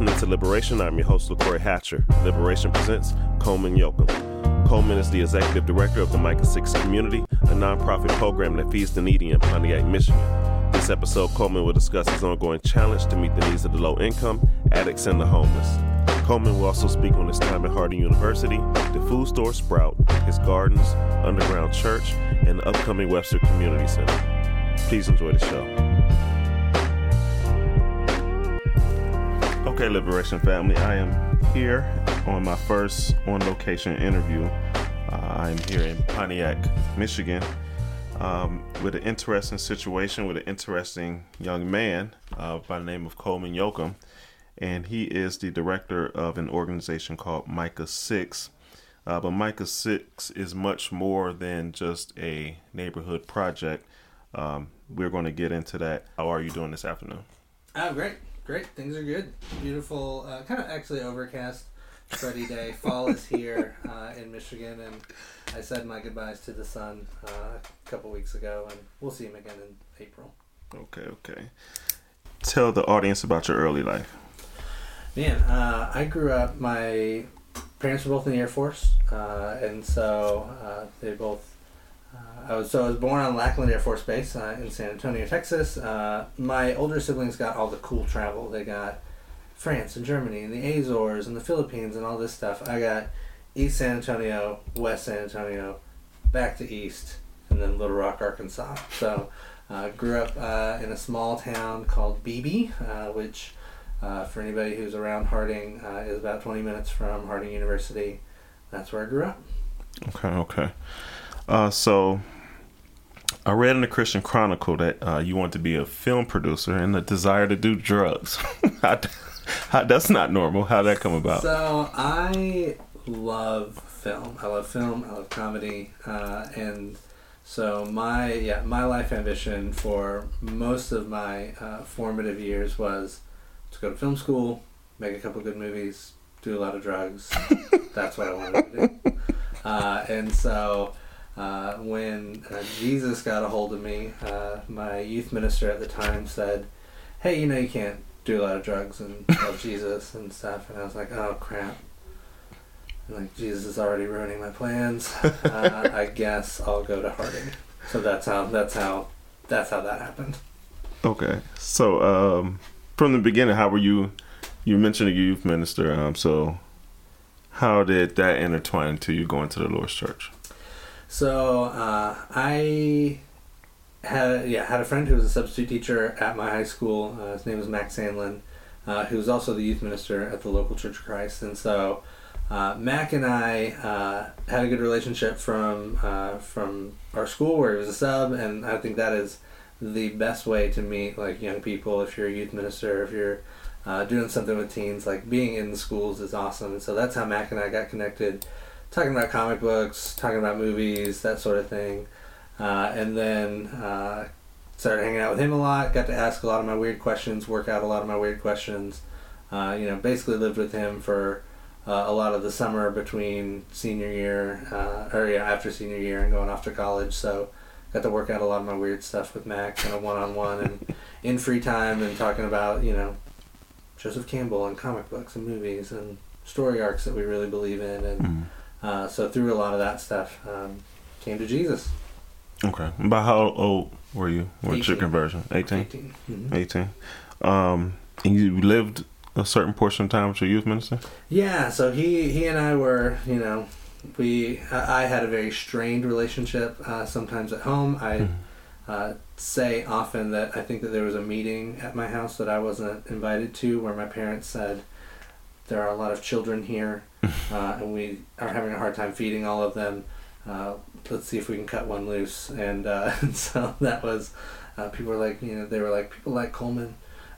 listening to Liberation. I'm your host, LaCroix Hatcher. Liberation presents Coleman Yoakum. Coleman is the executive director of the Micah 6 Community, a nonprofit program that feeds the needy in Pontiac, Michigan. This episode, Coleman will discuss his ongoing challenge to meet the needs of the low income, addicts, and the homeless. Coleman will also speak on his time at Harding University, the food store Sprout, his gardens, underground church, and the upcoming Webster Community Center. Please enjoy the show. Okay, Liberation family, I am here on my first on location interview. Uh, I'm here in Pontiac, Michigan, um, with an interesting situation with an interesting young man uh, by the name of Coleman Yoakum. And he is the director of an organization called Micah 6. Uh, but Micah 6 is much more than just a neighborhood project. Um, we're going to get into that. How are you doing this afternoon? Oh, great. Great. Things are good. Beautiful, uh, kind of actually overcast, sunny day. Fall is here uh, in Michigan, and I said my goodbyes to the sun uh, a couple weeks ago, and we'll see him again in April. Okay, okay. Tell the audience about your early life. Man, uh, I grew up, my parents were both in the Air Force, uh, and so uh, they both I was so I was born on Lackland Air Force Base uh, in San Antonio, Texas. Uh, my older siblings got all the cool travel. They got France and Germany and the Azores and the Philippines and all this stuff. I got East San Antonio, West San Antonio, back to East, and then Little Rock, Arkansas. So uh, grew up uh, in a small town called Beebe, uh, which for anybody who's around Harding is about 20 minutes from Harding University. That's where I grew up. Okay, okay. Uh, so I read in the Christian Chronicle that uh, you want to be a film producer and a desire to do drugs. how, how, that's not normal. How that come about? So I love film. I love film. I love comedy, uh, and so my yeah my life ambition for most of my uh, formative years was to go to film school, make a couple good movies, do a lot of drugs. that's what I wanted to do. Uh, and so uh, when uh, Jesus got a hold of me, uh, my youth minister at the time said, "Hey, you know you can't do a lot of drugs and love Jesus and stuff." And I was like, "Oh crap!" Like Jesus is already ruining my plans. Uh, I guess I'll go to Harding. So that's how that's how that's how that happened. Okay, so um, from the beginning, how were you? You mentioned a youth minister. Um, so how did that intertwine to you going to the Lord's church? So uh, I had yeah had a friend who was a substitute teacher at my high school. Uh, his name was Max Sandlin, uh, who was also the youth minister at the local Church of Christ. And so uh, Mac and I uh, had a good relationship from uh, from our school where he was a sub, and I think that is the best way to meet like young people. If you're a youth minister, if you're doing something with teens, like being in the schools is awesome. And so that's how Mac and I got connected talking about comic books, talking about movies, that sort of thing. Uh, and then uh, started hanging out with him a lot. Got to ask a lot of my weird questions, work out a lot of my weird questions. Uh, you know, basically lived with him for uh, a lot of the summer between senior year, uh, or yeah, after senior year and going off to college. So got to work out a lot of my weird stuff with Mac, kind of one on one and in free time, and talking about you know Joseph Campbell and comic books and movies and story arcs that we really believe in and. Mm uh, so through a lot of that stuff, um, came to Jesus. Okay. About how old were you? What's your conversion? 18? 18. Mm-hmm. 18. Um, and you lived a certain portion of time with your youth minister? Yeah. So he, he and I were, you know, we I, had a very strained relationship uh, sometimes at home. I mm-hmm. uh, say often that I think that there was a meeting at my house that I wasn't invited to where my parents said, there are a lot of children here uh, and we are having a hard time feeding all of them. Uh, let's see if we can cut one loose. And, uh, and so that was, uh, people were like, you know, they were like, people like Coleman.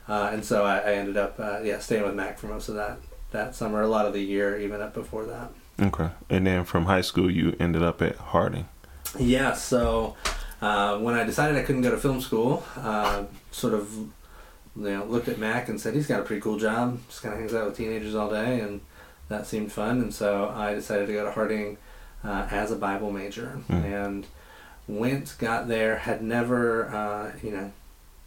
Uh, and so I, I ended up, uh, yeah, staying with Mac for most of that, that summer, a lot of the year, even up before that. Okay. And then from high school, you ended up at Harding. Yeah. So when I decided I couldn't go to film school, sort of, you know, looked at Mac and said, he's got a pretty cool job. Just kind of hangs out with teenagers all day. And, that seemed fun, and so I decided to go to Harding uh, as a Bible major, mm. and went, got there, had never, uh, you know,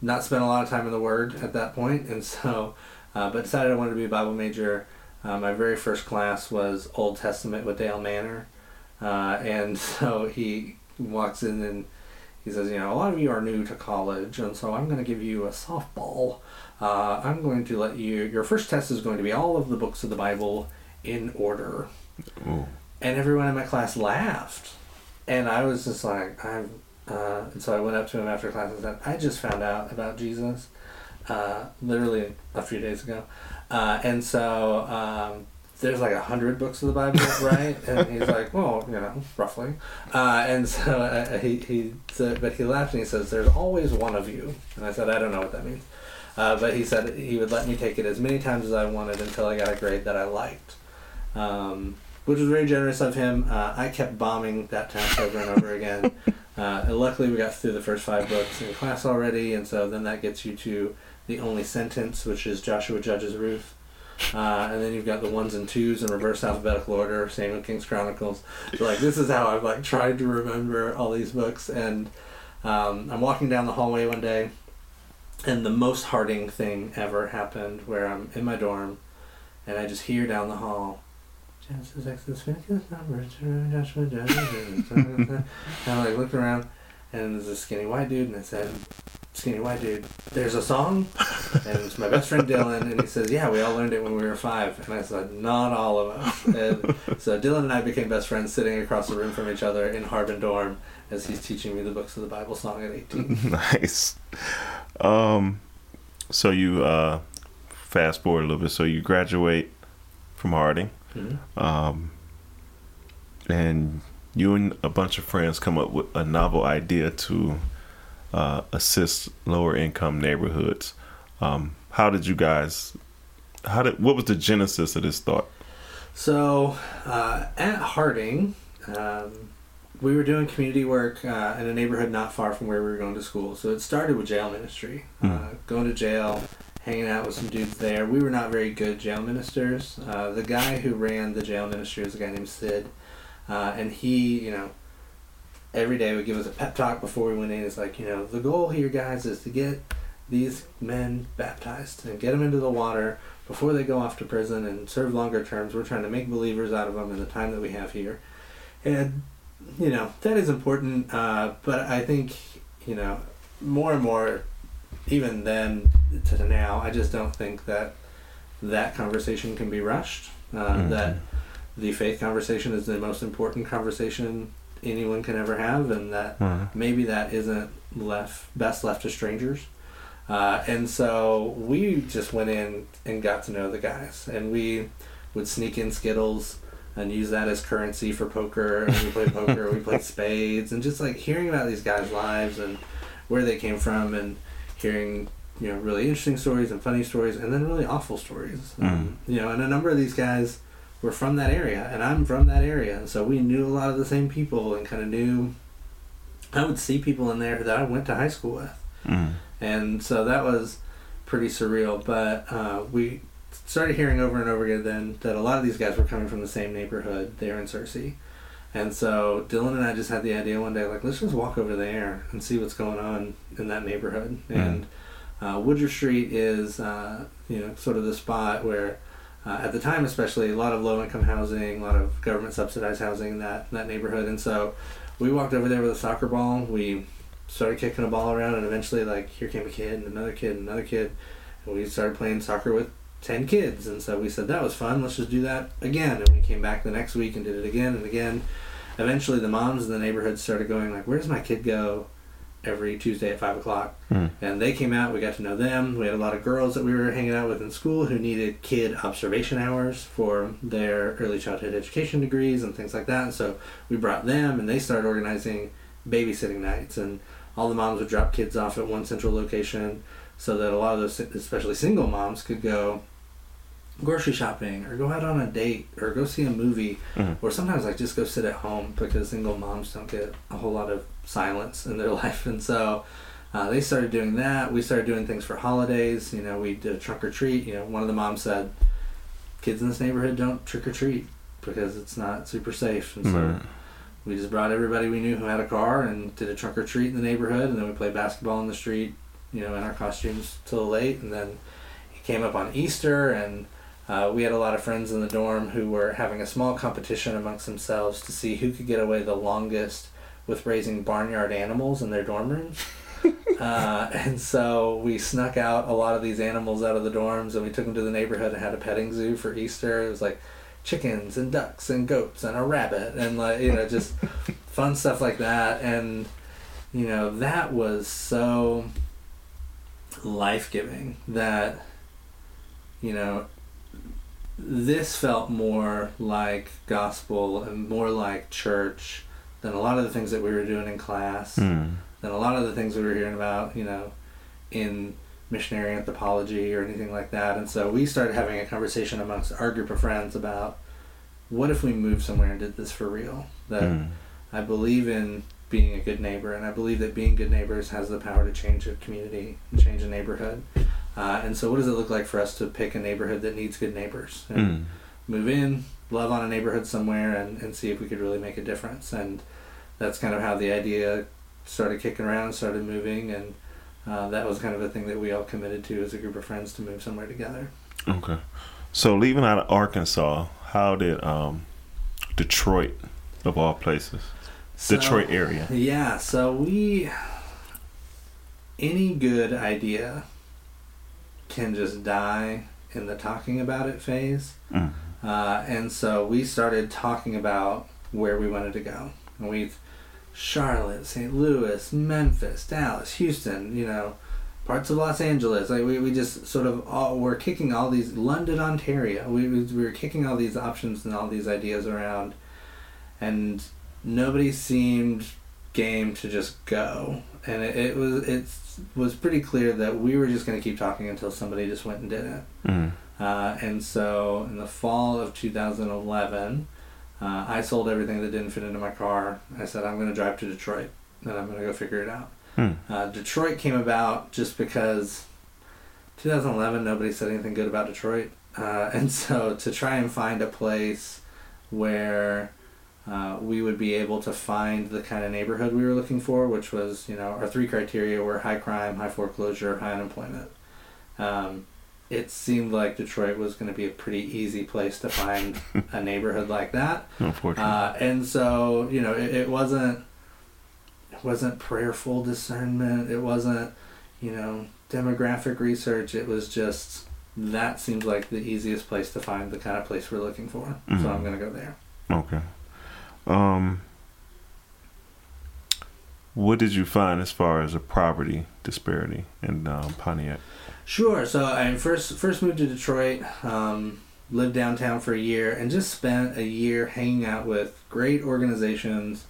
not spent a lot of time in the Word at that point, and so uh, but decided I wanted to be a Bible major. Uh, my very first class was Old Testament with Dale Manor, uh, and so he walks in and he says, you know, a lot of you are new to college, and so I'm going to give you a softball. Uh, I'm going to let you. Your first test is going to be all of the books of the Bible in order. Ooh. And everyone in my class laughed, and I was just like, I'm. Uh, and so I went up to him after class and said, I just found out about Jesus, uh, literally a few days ago, uh, and so um, there's like a hundred books of the Bible, right? and he's like, well, you know, roughly. Uh, and so uh, he he said, but he laughed and he says, "There's always one of you." And I said, "I don't know what that means," uh, but he said he would let me take it as many times as I wanted until I got a grade that I liked. Um, which was very generous of him. Uh, I kept bombing that test over and over again. Uh, and luckily, we got through the first five books in class already, and so then that gets you to the only sentence, which is Joshua Judges Ruth. Uh, and then you've got the ones and twos in reverse alphabetical order, same with King's Chronicles. So, like this is how I've like tried to remember all these books. And um, I'm walking down the hallway one day, and the most Harding thing ever happened, where I'm in my dorm, and I just hear down the hall, Joshua, and I like looked around, and there's a skinny white dude, and I said, "Skinny white dude, there's a song." and it's my best friend Dylan, and he says, "Yeah, we all learned it when we were five. And I said, "Not all of us." And so Dylan and I became best friends, sitting across the room from each other in Harbin dorm, as he's teaching me the books of the Bible song at eighteen. nice. Um, so you uh, fast forward a little bit. So you graduate from Harding, Mm-hmm. um, and you and a bunch of friends come up with a novel idea to uh, assist lower income neighborhoods. Um, how did you guys? How did? What was the genesis of this thought? So uh, at Harding, um, we were doing community work uh, in a neighborhood not far from where we were going to school. So it started with jail ministry, uh, Hmm. going to jail, hanging out with some dudes there. We were not very good jail ministers. Uh, the guy who ran the jail ministry was a guy named Sid, uh, and he, you know, every day would give us a pep talk before we went in. It's like, you know, the goal here, guys, is to get these men baptized and get them into the water before they go off to prison and serve longer terms. We're trying to make believers out of them in the time that we have here. And, you know, that is important, uh, but I think, you know, more and more, even then to now, I just don't think that that conversation can be rushed. Uh, Mhm. That the faith conversation is the most important conversation anyone can ever have, and that Uh, maybe that isn't left best left to strangers. Uh, and so we just went in and got to know the guys, and we would sneak in Skittles and use that as currency for poker. And we played poker, we played spades, and just like hearing about these guys' lives and where they came from, and hearing you know really interesting stories and funny stories, and then really awful stories. Um, you know, and a number of these guys were from that area, and I'm from that area, and so we knew a lot of the same people, and kind of knew. I would see people in there that I went to high school with mm, and so that was pretty surreal. But uh, we started hearing over and over again then that a lot of these guys were coming from the same neighborhood there in Searcy. And so Dylan and I just had the idea one day, like, let's just walk over there and see what's going on in that neighborhood. And uh, Street is, uh, you know, sort of the spot where, uh, at the time especially, a lot of low-income housing, a lot of government-subsidized housing in that in that neighborhood. And so we walked over there with a soccer ball. We started kicking a ball around, and eventually, like, here came a kid, and another kid, and another kid, and we started playing soccer with ten kids. And so we said that was fun. Let's just do that again. And we came back the next week and did it again and again. Eventually, the moms in the neighborhood started going like, "Where does my kid go?" Every Tuesday at five o'clock, mm, and they came out. We got to know them. We had a lot of girls that we were hanging out with in school who needed kid observation hours for their early childhood education degrees and things like that. And so we brought them, and they started organizing babysitting nights. And all the moms would drop kids off at one central location, so that a lot of those, especially single moms, could go grocery shopping or go out on a date or go see a movie Mhm. or sometimes like just go sit at home because single moms don't get a whole lot of silence in their life. And so uh, they started doing that. We started doing things for holidays. You know we did a trunk or treat. You know one of the moms said kids in this neighborhood don't trick or treat because it's not super safe. And so Right. we just brought everybody we knew who had a car and did a trunk or treat in the neighborhood. And then we played basketball in the street you know in our costumes till late. And then it came up on Easter, and uh, we had a lot of friends in the dorm who were having a small competition amongst themselves to see who could get away the longest with raising barnyard animals in their dorm rooms. uh, and so we snuck out a lot of these animals out of the dorms and we took them to the neighborhood and had a petting zoo for Easter. It was like chickens and ducks and goats and a rabbit and like you know just fun stuff like that and you know that was so life-giving that you know this felt more like gospel and more like church than a lot of the things that we were doing in class Mm. than a lot of the things we were hearing about, you know, in missionary anthropology or anything like that. And so we started having a conversation amongst our group of friends about what if we moved somewhere and did this for real? That Mm. I believe in being a good neighbor, and I believe that being good neighbors has the power to change a community and change a neighborhood. Uh, and so, what does it look like for us to pick a neighborhood that needs good neighbors? And Mm. move in, love on a neighborhood somewhere, and, and see if we could really make a difference. And that's kind of how the idea started kicking around, started moving, and uh, that was kind of a thing that we all committed to as a group of friends to move somewhere together. Okay. So leaving out of Arkansas, how did um, Detroit, of all places, So- Detroit area? Yeah, so we. Any good idea can just die in the talking about it phase. Mm. Uh, and so we started talking about where we wanted to go. And we, Charlotte, St. Louis, Memphis, Dallas, Houston, you know, parts of Los Angeles. Like we, we just sort of all we're kicking all these London, Ontario. We we were kicking all these options and all these ideas around, and nobody seemed game to just go. And it, it was it was pretty clear that we were just going to keep talking until somebody just went and did it. Mm. Uh, and so in the fall of 2011, uh, I sold everything that didn't fit into my car. I said, I'm going to drive to Detroit and I'm going to go figure it out. Mm. Uh, Detroit came about just because 2011, nobody said anything good about Detroit. Uh, and so to try and find a place where uh, we would be able to find the kind of neighborhood we were looking for, which was, you know, our three criteria were high crime, high foreclosure, high unemployment. Um, it seemed like Detroit was going to be a pretty easy place to find a neighborhood like that. Unfortunately. Uh, and so, you know, it, it wasn't it wasn't prayerful discernment. It wasn't, you know, demographic research. It was just that seems like the easiest place to find the kind of place we're looking for. Mhm. So I'm going to go there. okay. Um, what did you find as far as a poverty disparity in um, Pontiac? Sure. So I first first moved to Detroit, um, lived downtown for a year, and just spent a year hanging out with great organizations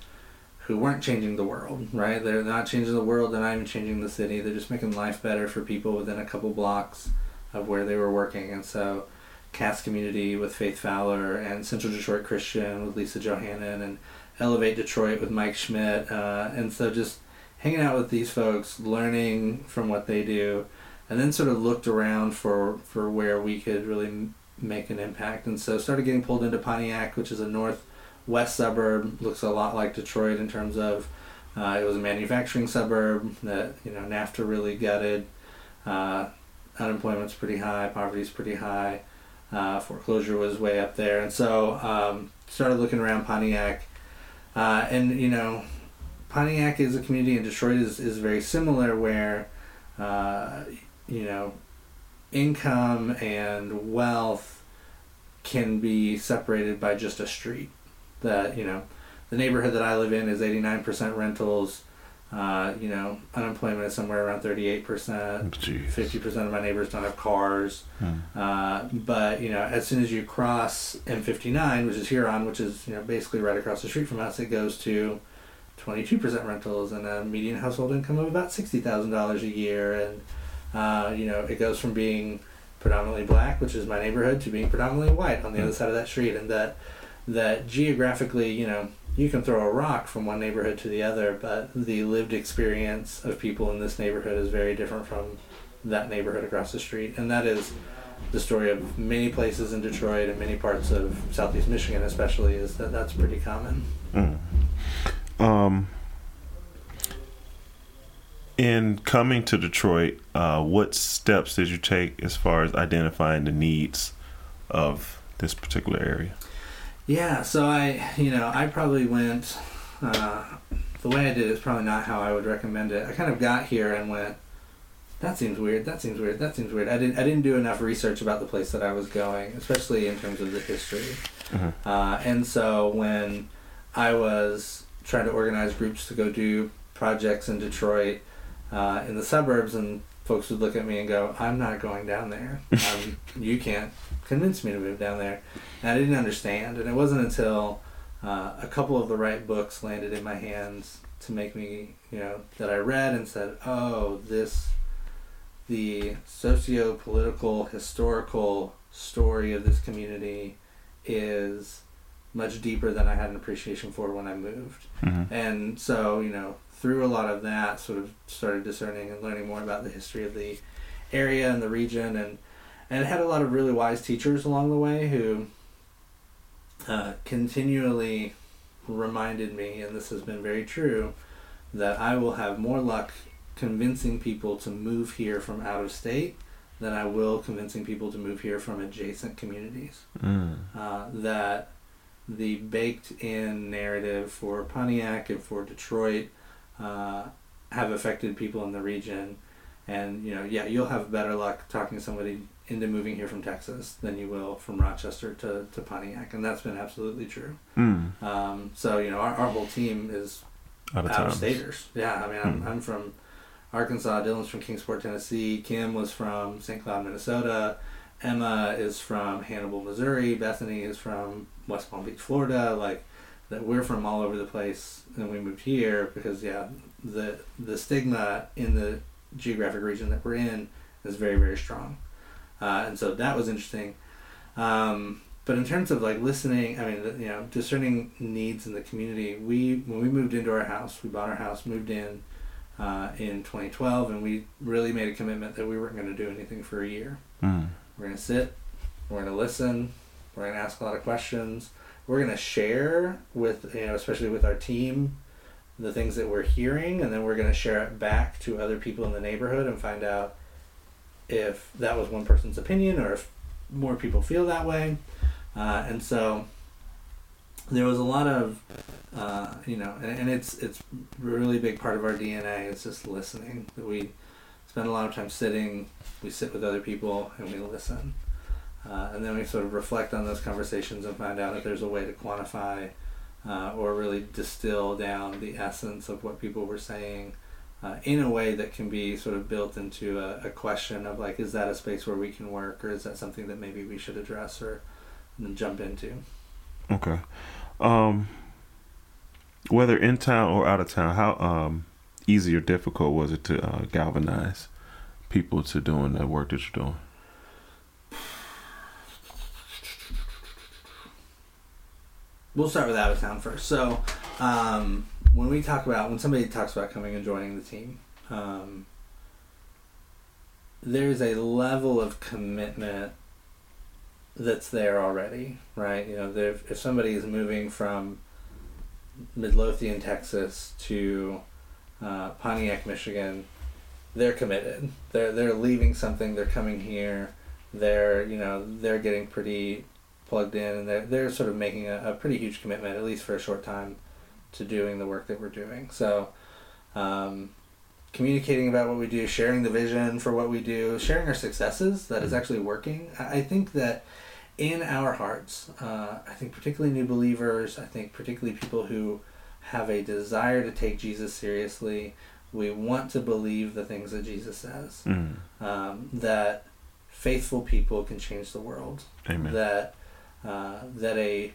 who weren't changing the world. Right? They're not changing the world. They're not even changing the city. They're just making life better for people within a couple blocks of where they were working. And so, Cass Community with Faith Fowler, and Central Detroit Christian with Lisa Johanon, and Elevate Detroit with Mike Schmidt. Uh, and so just hanging out with these folks, learning from what they do and then sort of looked around for for where we could really m- make an impact and so started getting pulled into pontiac which is a northwest suburb looks a lot like detroit in terms of uh, it was a manufacturing suburb that you know nafta really gutted uh, unemployment's pretty high poverty's pretty high uh, foreclosure was way up there and so um, started looking around pontiac uh, and you know pontiac is a community and detroit is, is very similar where uh, you know, income and wealth can be separated by just a street. That you know, the neighborhood that I live in is eighty nine percent rentals. Uh, you know, unemployment is somewhere around thirty eight percent. Jeez. Fifty percent of my neighbors don't have cars. Mm. Uh, but you know, as soon as you cross M fifty nine, which is Huron, which is you know basically right across the street from us, it goes to twenty two percent rentals and a median household income of about sixty thousand dollars a year, and uh, you know, it goes from being predominantly black, which is my neighborhood, to being predominantly white on the other side of that street, and that that geographically, you know, you can throw a rock from one neighborhood to the other, but the lived experience of people in this neighborhood is very different from that neighborhood across the street, and that is the story of many places in Detroit and many parts of Southeast Michigan, especially, is that that's pretty common. Mm. Um, in coming to Detroit, uh, what steps did you take as far as identifying the needs of this particular area? Yeah, so I, you know, I probably went. Uh, the way I did it is probably not how I would recommend it. I kind of got here and went. That seems weird. That seems weird. That seems weird. I didn't. I didn't do enough research about the place that I was going, especially in terms of the history. Mm-hmm. Uh, and so when I was trying to organize groups to go do projects in Detroit, uh, in the suburbs, and folks would look at me and go, "I'm not going down there. Um, you can't convince me to move down there." And I didn't understand, and it wasn't until uh, a couple of the right books landed in my hands to make me, you know, that I read and said, "Oh, this." The socio political, historical story of this community is much deeper than I had an appreciation for when I moved. Mm-hmm. And so, you know, through a lot of that, sort of started discerning and learning more about the history of the area and the region, and and had a lot of really wise teachers along the way who uh, continually reminded me, and this has been very true, that I will have more luck convincing people to move here from out of state than I will convincing people to move here from adjacent communities. Mm. Uh, that the baked in narrative for Pontiac and for Detroit uh, have affected people in the region. And, you know, yeah, you'll have better luck talking to somebody into moving here from Texas than you will from Rochester to, to Pontiac. And that's been absolutely true. Mm. Um, so, you know, our, our whole team is Out of out of staters. Yeah, I mean, I'm, Hmm. I'm from Arkansas. Dylan's from Kingsport, Tennessee. Kim was from St. Cloud, Minnesota. Emma is from Hannibal, Missouri. Bethany is from West Palm Beach, Florida. Like that, we're from all over the place, and we moved here because yeah, the the stigma in the geographic region that we're in is very very strong, uh, and so that was interesting. Um, but in terms of like listening, I mean, you know, discerning needs in the community, we when we moved into our house, we bought our house, moved in uh, in 2012, and we really made a commitment that we weren't going to do anything for a year. Mm. We're going to sit, we're going to listen, we're going to ask a lot of questions, we're to share with you know, especially with our team, the things that we're hearing, and then we're going to share it back to other people in the neighborhood and find out if that was one person's opinion or if more people feel that way. Uh, and so there was a lot of, uh, you know, and, and it's it's a really big part of our DNA. It's just listening. That we spend a lot of time sitting. We sit with other people and we listen, uh, and then we sort of reflect on those conversations and find out if there's a way to quantify uh, or really distill down the essence of what people were saying. Uh, in a way that can be sort of built into a, a question of like, is that a space where we can work, or is that something that maybe we should address or jump into? Okay. Um, whether in town or out of town, how um, easy or difficult was it to uh, galvanize people to doing the work that you're doing? We'll start with out of town first. So, um, when we talk about when somebody talks about coming and joining the team, um, there's a level of commitment that's there already, right? You know, if somebody is moving from Midlothian, Texas, to uh, Pontiac, Michigan, they're committed. They're they're leaving something. They're coming here. They're you know they're getting pretty plugged in, and they're they're sort of making a, a pretty huge commitment, at least for a short time, to doing the work that we're doing. So. Um, communicating about what we do, sharing the vision for what we do, sharing our successes that is actually working. I I think that in our hearts, uh, I think particularly new believers, I think particularly people who have a desire to take Jesus seriously, we want to believe the things that Jesus says. Mm. Um, that faithful people can change the world. Amen. That uh, that a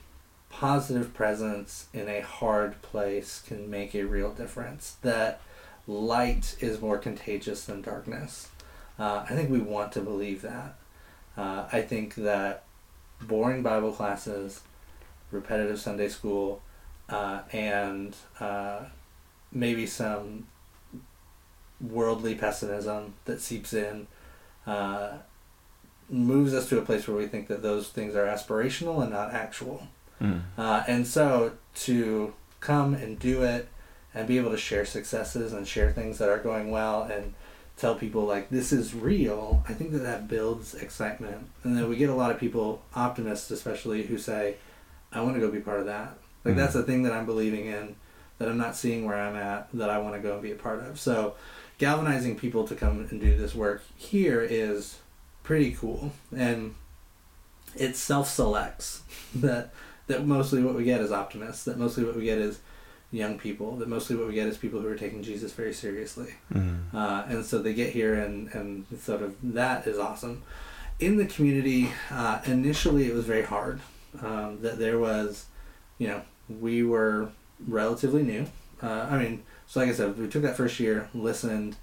positive presence in a hard place can make a real difference. That light is more contagious than darkness. Uh, I think we want to believe that. Uh, I think that boring Bible classes, repetitive Sunday school, uh, and uh, maybe some worldly pessimism that seeps in uh, moves us to a place where we think that those things are aspirational and not actual. Mm. Uh, and so to come and do it and be able to share successes and share things that are going well and tell people like this is real i think that that builds excitement and then we get a lot of people optimists especially who say i want to go be part of that like Mhm. that's the thing that i'm believing in that i'm not seeing where i'm at that i want to go and be a part of so galvanizing people to come and do this work here is pretty cool. And it self-selects that that mostly what we get is optimists that mostly what we get is young people that mostly what we get is people who are taking jesus very seriously. Mm. uh, and so they get here and, and sort of that is awesome. In the community uh, initially it was very hard um, that there was you know we were relatively new. Uh, i mean so like i said we took that first year listened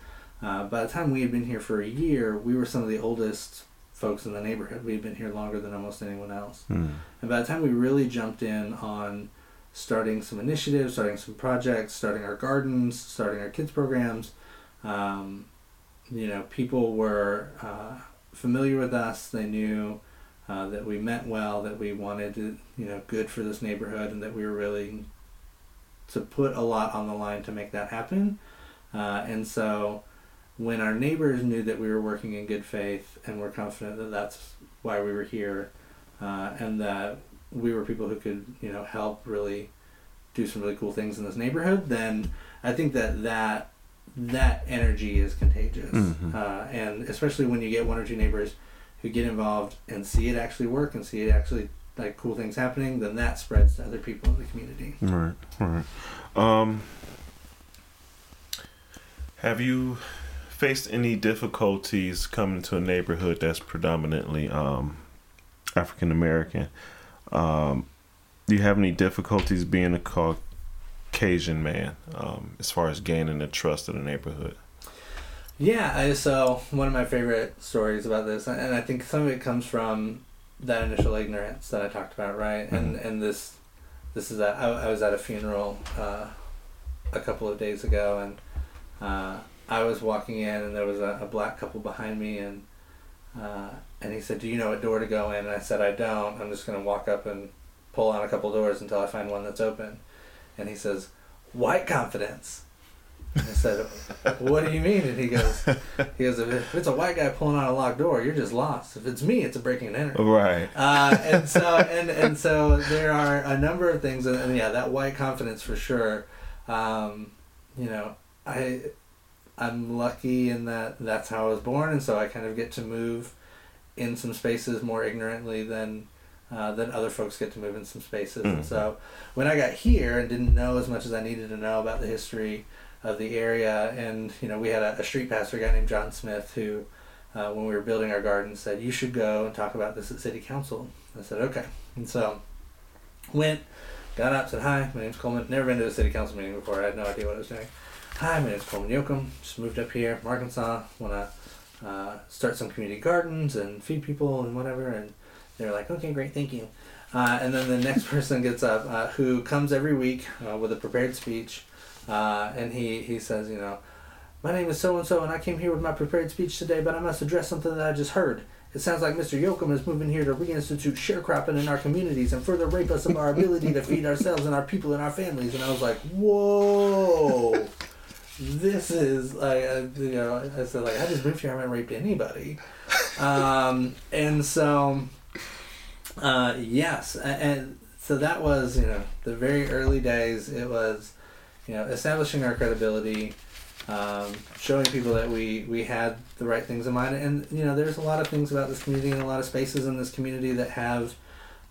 uh, by the time we had been here for a year we were some of the oldest folks in the neighborhood we had been here longer than almost anyone else Mm. and by the time we really jumped in on starting some initiatives, starting some projects, starting our gardens, starting our kids programs, um, you know, people were uh, familiar with us. They knew uh, that we meant well, that we wanted to, you know, good for this neighborhood, and that we were really to put a lot on the line to make that happen. Uh, and so, when our neighbors knew that we were working in good faith and were confident that that's why we were here, uh, and that we were people who could you know help really do some really cool things in this neighborhood, then I think that that that energy is contagious, Mhm. uh, and especially when you get one or two neighbors who get involved and see it actually work and see it actually like cool things happening, then that spreads to other people in the community. Right, right. Um, have you faced any difficulties coming to a neighborhood that's predominantly um, African American? Um, do you have any difficulties being a Caucasian man um, as far as gaining the trust of the neighborhood? Yeah, I, so one of my favorite stories about this, and I think some of it comes from that initial ignorance that I talked about, right? And and this this is a, I, I was at a funeral uh, a couple of days ago, and uh, I was walking in, and there was a, a black couple behind me, and uh, and he said, "Do you know what door to go in?" And I said, "I don't. I'm just gonna walk up and pull on a couple doors until I find one that's open." And he says, "White confidence." I said, "What do you mean?" And he goes, "He goes, if it's a white guy pulling on a locked door, you're just lost. If it's me, it's a breaking and entering." Right. Uh, and so and and so there are a number of things, and, and yeah, that white confidence for sure. Um, you know, I I'm lucky in that that's how I was born, and so I kind of get to move in some spaces more ignorantly than uh, than other folks get to move in some spaces. And Mhm. so when I got here and didn't know as much as I needed to know about the history of the area, and you know, we had a, a street pastor guy named John Smith who. Uh, when we were building our garden, said you should go and talk about this at city council. I said okay, and so went, got up, said hi, my name's Coleman. Never been to a city council meeting before. I had no idea what I was doing. Hi, my name's Coleman Yoakum. Just moved up here, from Arkansas. Want to uh, start some community gardens and feed people and whatever. And they're like, okay, great, thank you. Uh, and then the next person gets up, uh, who comes every week uh, with a prepared speech, uh, and he he says, you know, my name is so and so, and I came here with my prepared speech today, but I must address something that I just heard. It sounds like Mr. Yoakum is moving here to reinstitute sharecropping in our communities and further rape us of our ability to feed ourselves and our people and our families. And I was like, whoa, this is like, you know, I said like, I just moved here, I haven't raped anybody. Um, and so, uh, yes, and so that was, you know, the very early days. It was, you know, establishing our credibility, um, showing people that we we had the right things in mind, and you know, there's a lot of things about this community and a lot of spaces in this community that have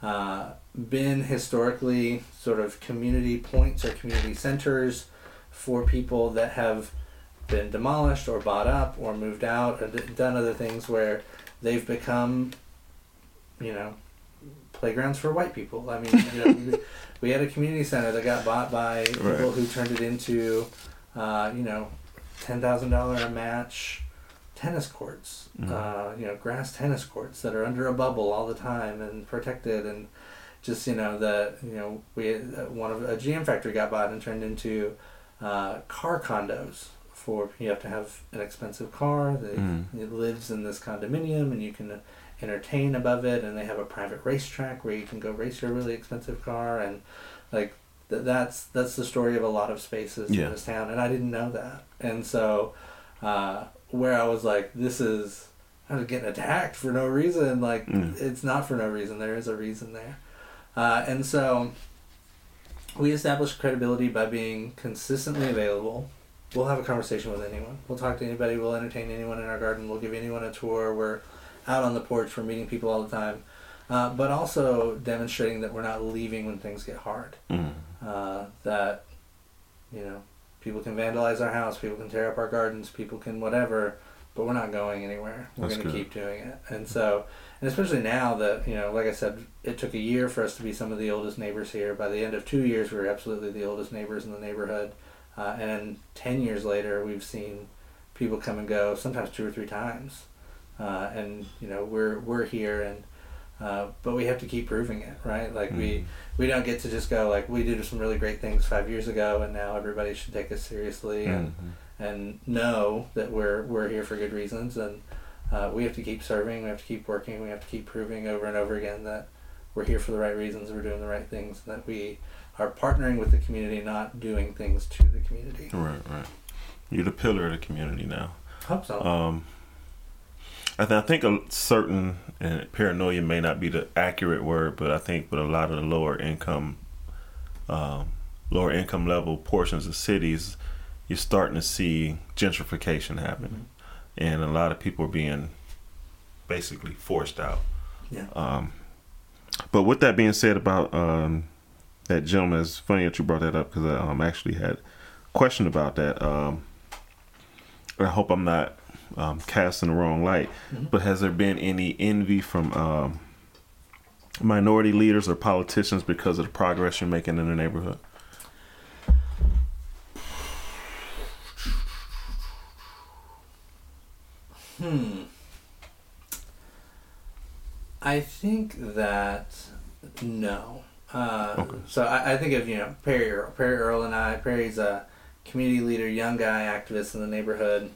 uh, been historically sort of community points or community centers for people that have been demolished or bought up or moved out or done other things where they've become, you know, playgrounds for white people. I mean, you know, we- had a community center that got bought by people Right. who turned it into, uh, you know, ten thousand dollar a match tennis courts. Mhm. Uh, you know, grass tennis courts that are under a bubble all the time and protected and just you know the you know we uh, one of a GM factory got bought and turned into uh, car condos for you have to have an expensive car that Mm. it lives in this condominium and you can uh, entertain above it and they have a private racetrack where you can go race your really expensive car and like that that's that's the story of a lot of spaces Yeah. in this town, and I didn't know that. And so, uh, where I was like, this is I was getting attacked for no reason. Like Mm. it's not for no reason. There is a reason there, uh, and so we establish credibility by being consistently available. We'll have a conversation with anyone. We'll talk to anybody. We'll entertain anyone in our garden. We'll give anyone a tour. We're out on the porch. We're meeting people all the time. Uh, but also demonstrating that we're not leaving when things get hard. Mm. Uh, that, you know, people can vandalize our house, people can tear up our gardens, people can whatever, but we're not going anywhere. We're going to keep doing it. And so, and especially now that, you know, like I said, it took a year for us to be some of the oldest neighbors here. By the end of two years, we were absolutely the oldest neighbors in the neighborhood. Uh, and then 10 years later, we've seen people come and go, sometimes two or three times. Uh, and, you know, we're, we're here and, uh, but we have to keep proving it, right? Like we, Mhm. we don't get to just go like we did some really great things five years ago, and now everybody should take us seriously and Mhm. and know that we're we're here for good reasons, and uh, we have to keep serving, we have to keep working, we have to keep proving over and over again that we're here for the right reasons, we're doing the right things, that we are partnering with the community, not doing things to the community. Right, right. You're the pillar of the community now. Hope so. Um, I, th- I think a certain and paranoia may not be the accurate word, but I think with a lot of the lower income, um, lower income level portions of cities, you're starting to see gentrification happen, and a lot of people are being basically forced out. Yeah. Um, but with that being said about um, that gentleman, it's funny that you brought that up because I um, actually had a question about that. Um, I hope I'm not um, casting the wrong light, Mhm. but has there been any envy from um, minority leaders or politicians because of the progress you're making in the neighborhood? Hmm. I think that no. Uh, Okay. So I, I think of you know Perry Earl. Perry Earl and I. Perry's a community leader, young guy, activist in the neighborhood.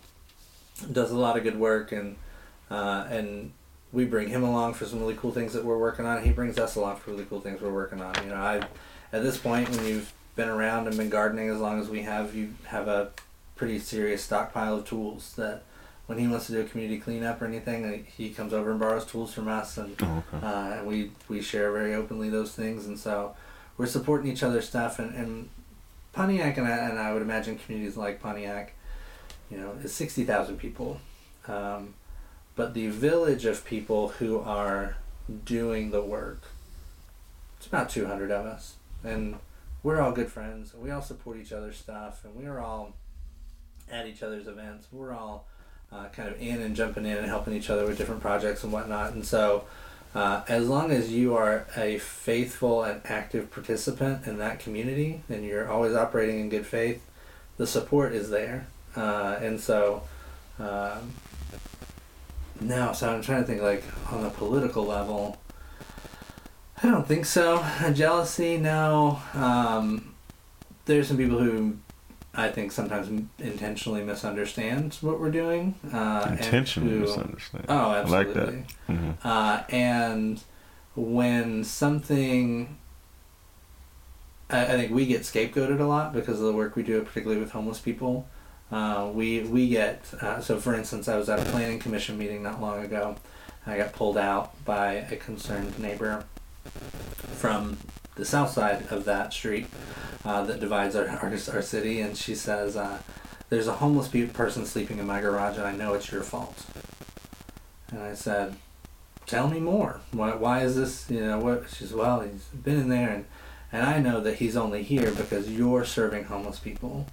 Does a lot of good work, and uh, and we bring him along for some really cool things that we're working on. He brings us along for really cool things we're working on. You know, I at this point when you've been around and been gardening as long as we have, you have a pretty serious stockpile of tools that when he wants to do a community cleanup or anything, like, he comes over and borrows tools from us, and Oh, okay. uh, and we we share very openly those things, and so we're supporting each other's stuff. And, and Pontiac and I, and I would imagine communities like Pontiac, you know, is sixty thousand people, um, but the village of people who are doing the work, it's about two hundred of us, and we're all good friends, and we all support each other's stuff, and we are all at each other's events. We're all uh, kind of in and jumping in and helping each other with different projects and whatnot. And so, uh, as long as you are a faithful and active participant in that community and you're always operating in good faith, the support is there. Uh, and so, um, no, so I'm trying to think like on the political level. I don't think so. Jealousy, no. Um, there's some people who I think sometimes intentionally misunderstands what we're doing. Uh, Intentionally who- misunderstand. Oh, absolutely. I like that. hmm Uh, and when something, I, I think we get scapegoated a lot because of the work we do, particularly with homeless people. Uh, we we get uh, so. For instance, I was at a planning commission meeting not long ago. I got pulled out by a concerned neighbor from the south side of that street uh, that divides our, our our city, and she says, uh, "There's a homeless pe- person sleeping in my garage, and I know it's your fault." And I said, tell me more. Why, why is this, you know, what? She says, well, he's been in there and, and I know that he's only here because you're serving homeless people.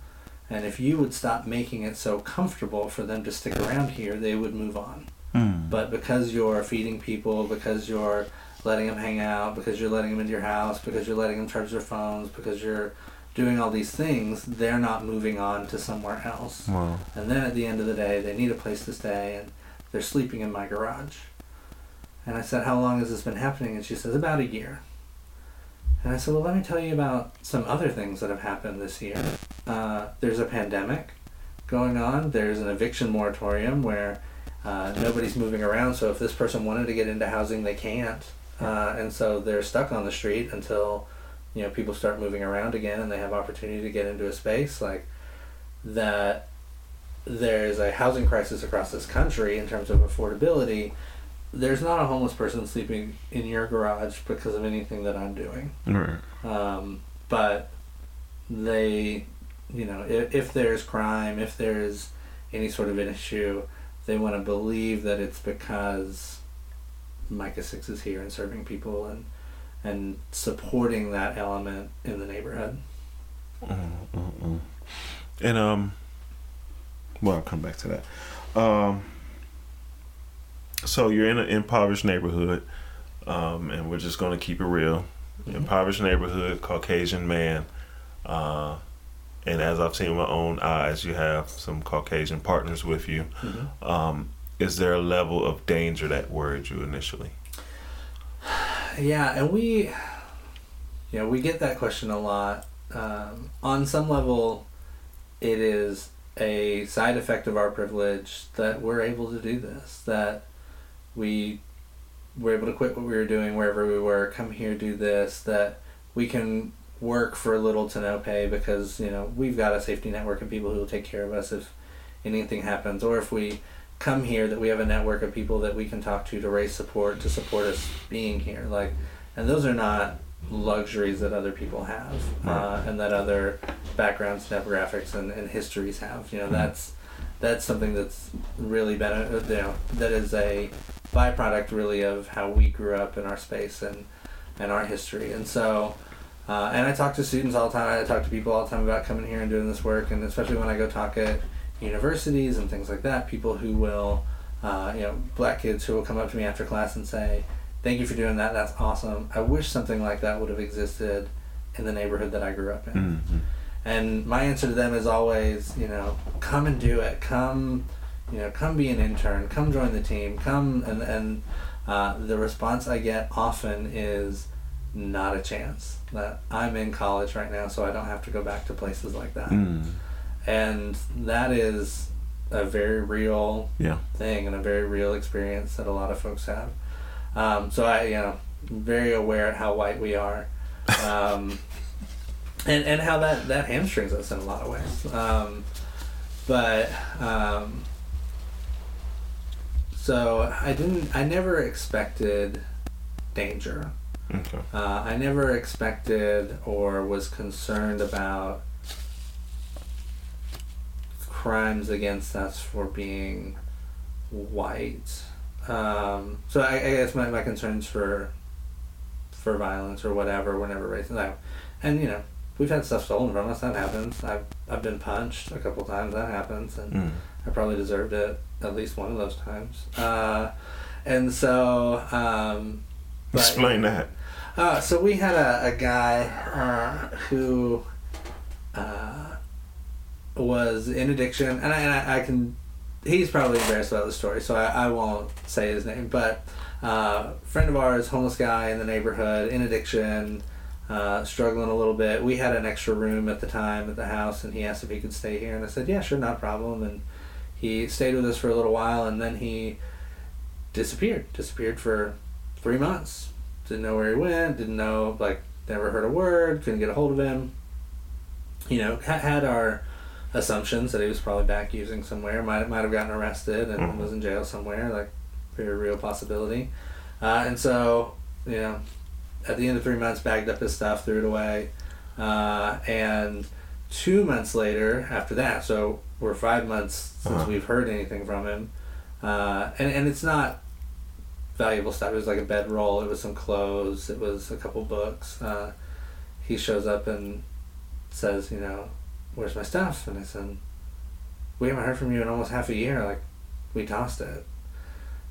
And if you would stop making it so comfortable for them to stick around here, they would move on. Mm. But because you're feeding people, because you're letting them hang out, because you're letting them into your house, because you're letting them charge their phones, because you're doing all these things, they're not moving on to somewhere else. Wow. And then at the end of the day, they need a place to stay, and they're sleeping in my garage. And I said, How long has this been happening? And she says, About a year. And I said, Well, let me tell you about some other things that have happened this year. Uh, there's a pandemic going on, there's an eviction moratorium where uh, nobody's moving around, so if this person wanted to get into housing, they can't. Uh, and so they're stuck on the street until you know people start moving around again and they have opportunity to get into a space like that there's a housing crisis across this country in terms of affordability there's not a homeless person sleeping in your garage because of anything that i'm doing Right. um, but they you know if, if there's crime if there's any sort of an issue they want to believe that it's because micah 6 is here and serving people and and supporting that element in the neighborhood Mm-mm-mm. And um, well, I'll come back to that. Um, so you're in an impoverished neighborhood, um, and we're just gonna keep it real. Mhm. Impoverished neighborhood, Caucasian man, uh, and as I've seen with my own eyes, you have some Caucasian partners with you. Mhm. Um, is there a level of danger that worried you initially? Yeah, and we, you know, we get that question a lot. Um, on some level, it is a side effect of our privilege that we're able to do this. That we were able to quit what we were doing wherever we were, come here, do this. That we can work for a little to no pay because you know we've got a safety network and people who will take care of us if anything happens, or if we come here that we have a network of people that we can talk to to raise support to support us being here. Like and those are not luxuries that other people have uh, and that other backgrounds demographics and, and histories have. You know that's that's something that's really been you know that is a byproduct really of how we grew up in our space and and our history. And so uh, and I talk to students all the time. I talk to people all the time about coming here and doing this work. And especially when I go talk at universities and things like that, people who will, uh, you know, black kids who will come up to me after class and say, "Thank you for doing that. That's awesome. I wish something like that would have existed in the neighborhood that I grew up in." Mm-hmm. And my answer to them is always, you know, come and do it. Come, you know, come be an intern. Come join the team. Come and and uh, the response I get often is not a chance. That I'm in college right now, so I don't have to go back to places like that Mm. And that is a very real Yeah. thing and a very real experience that a lot of folks have. Um, so I, you know, very aware of how white we are, um, and and how that that hamstrings us in a lot of ways. Um, but um, so I didn't. I never expected danger. Okay. Uh, I never expected or was concerned about crimes against us for being white. Um, so I, I guess my, my concerns for for violence or whatever were never raised. No. And you know, we've had stuff stolen from us. That happens. I've I've been punched a couple times. That happens, and Mm. I probably deserved it at least one of those times. Uh, and so, um, but- Explain that. uh, so we had a, a guy uh, who uh, was in addiction, and I, and I, I can. He's probably embarrassed about the story, so I, I won't say his name. But uh, friend of ours, homeless guy in the neighborhood, in addiction, uh, struggling a little bit. We had an extra room at the time at the house, and he asked if he could stay here, and I said, "Yeah, sure, not a problem." And he stayed with us for a little while, and then he disappeared. Disappeared for three months didn't know where he went, didn't know, like, never heard a word, couldn't get a hold of him. You know, had our assumptions that he was probably back using somewhere, might, might have gotten arrested and Mhm. was in jail somewhere, like, very real possibility. Uh, and so, you know, at the end of three months, bagged up his stuff, threw it away. Uh, and two months later, after that, so we're five months since Uh-huh. we've heard anything from him. Uh, and, and it's not valuable stuff. It was like a bedroll. It was some clothes. It was a couple books. Uh, he shows up and says, you know, where's my stuff? And I said, we haven't heard from you in almost half a year. Like, we tossed it.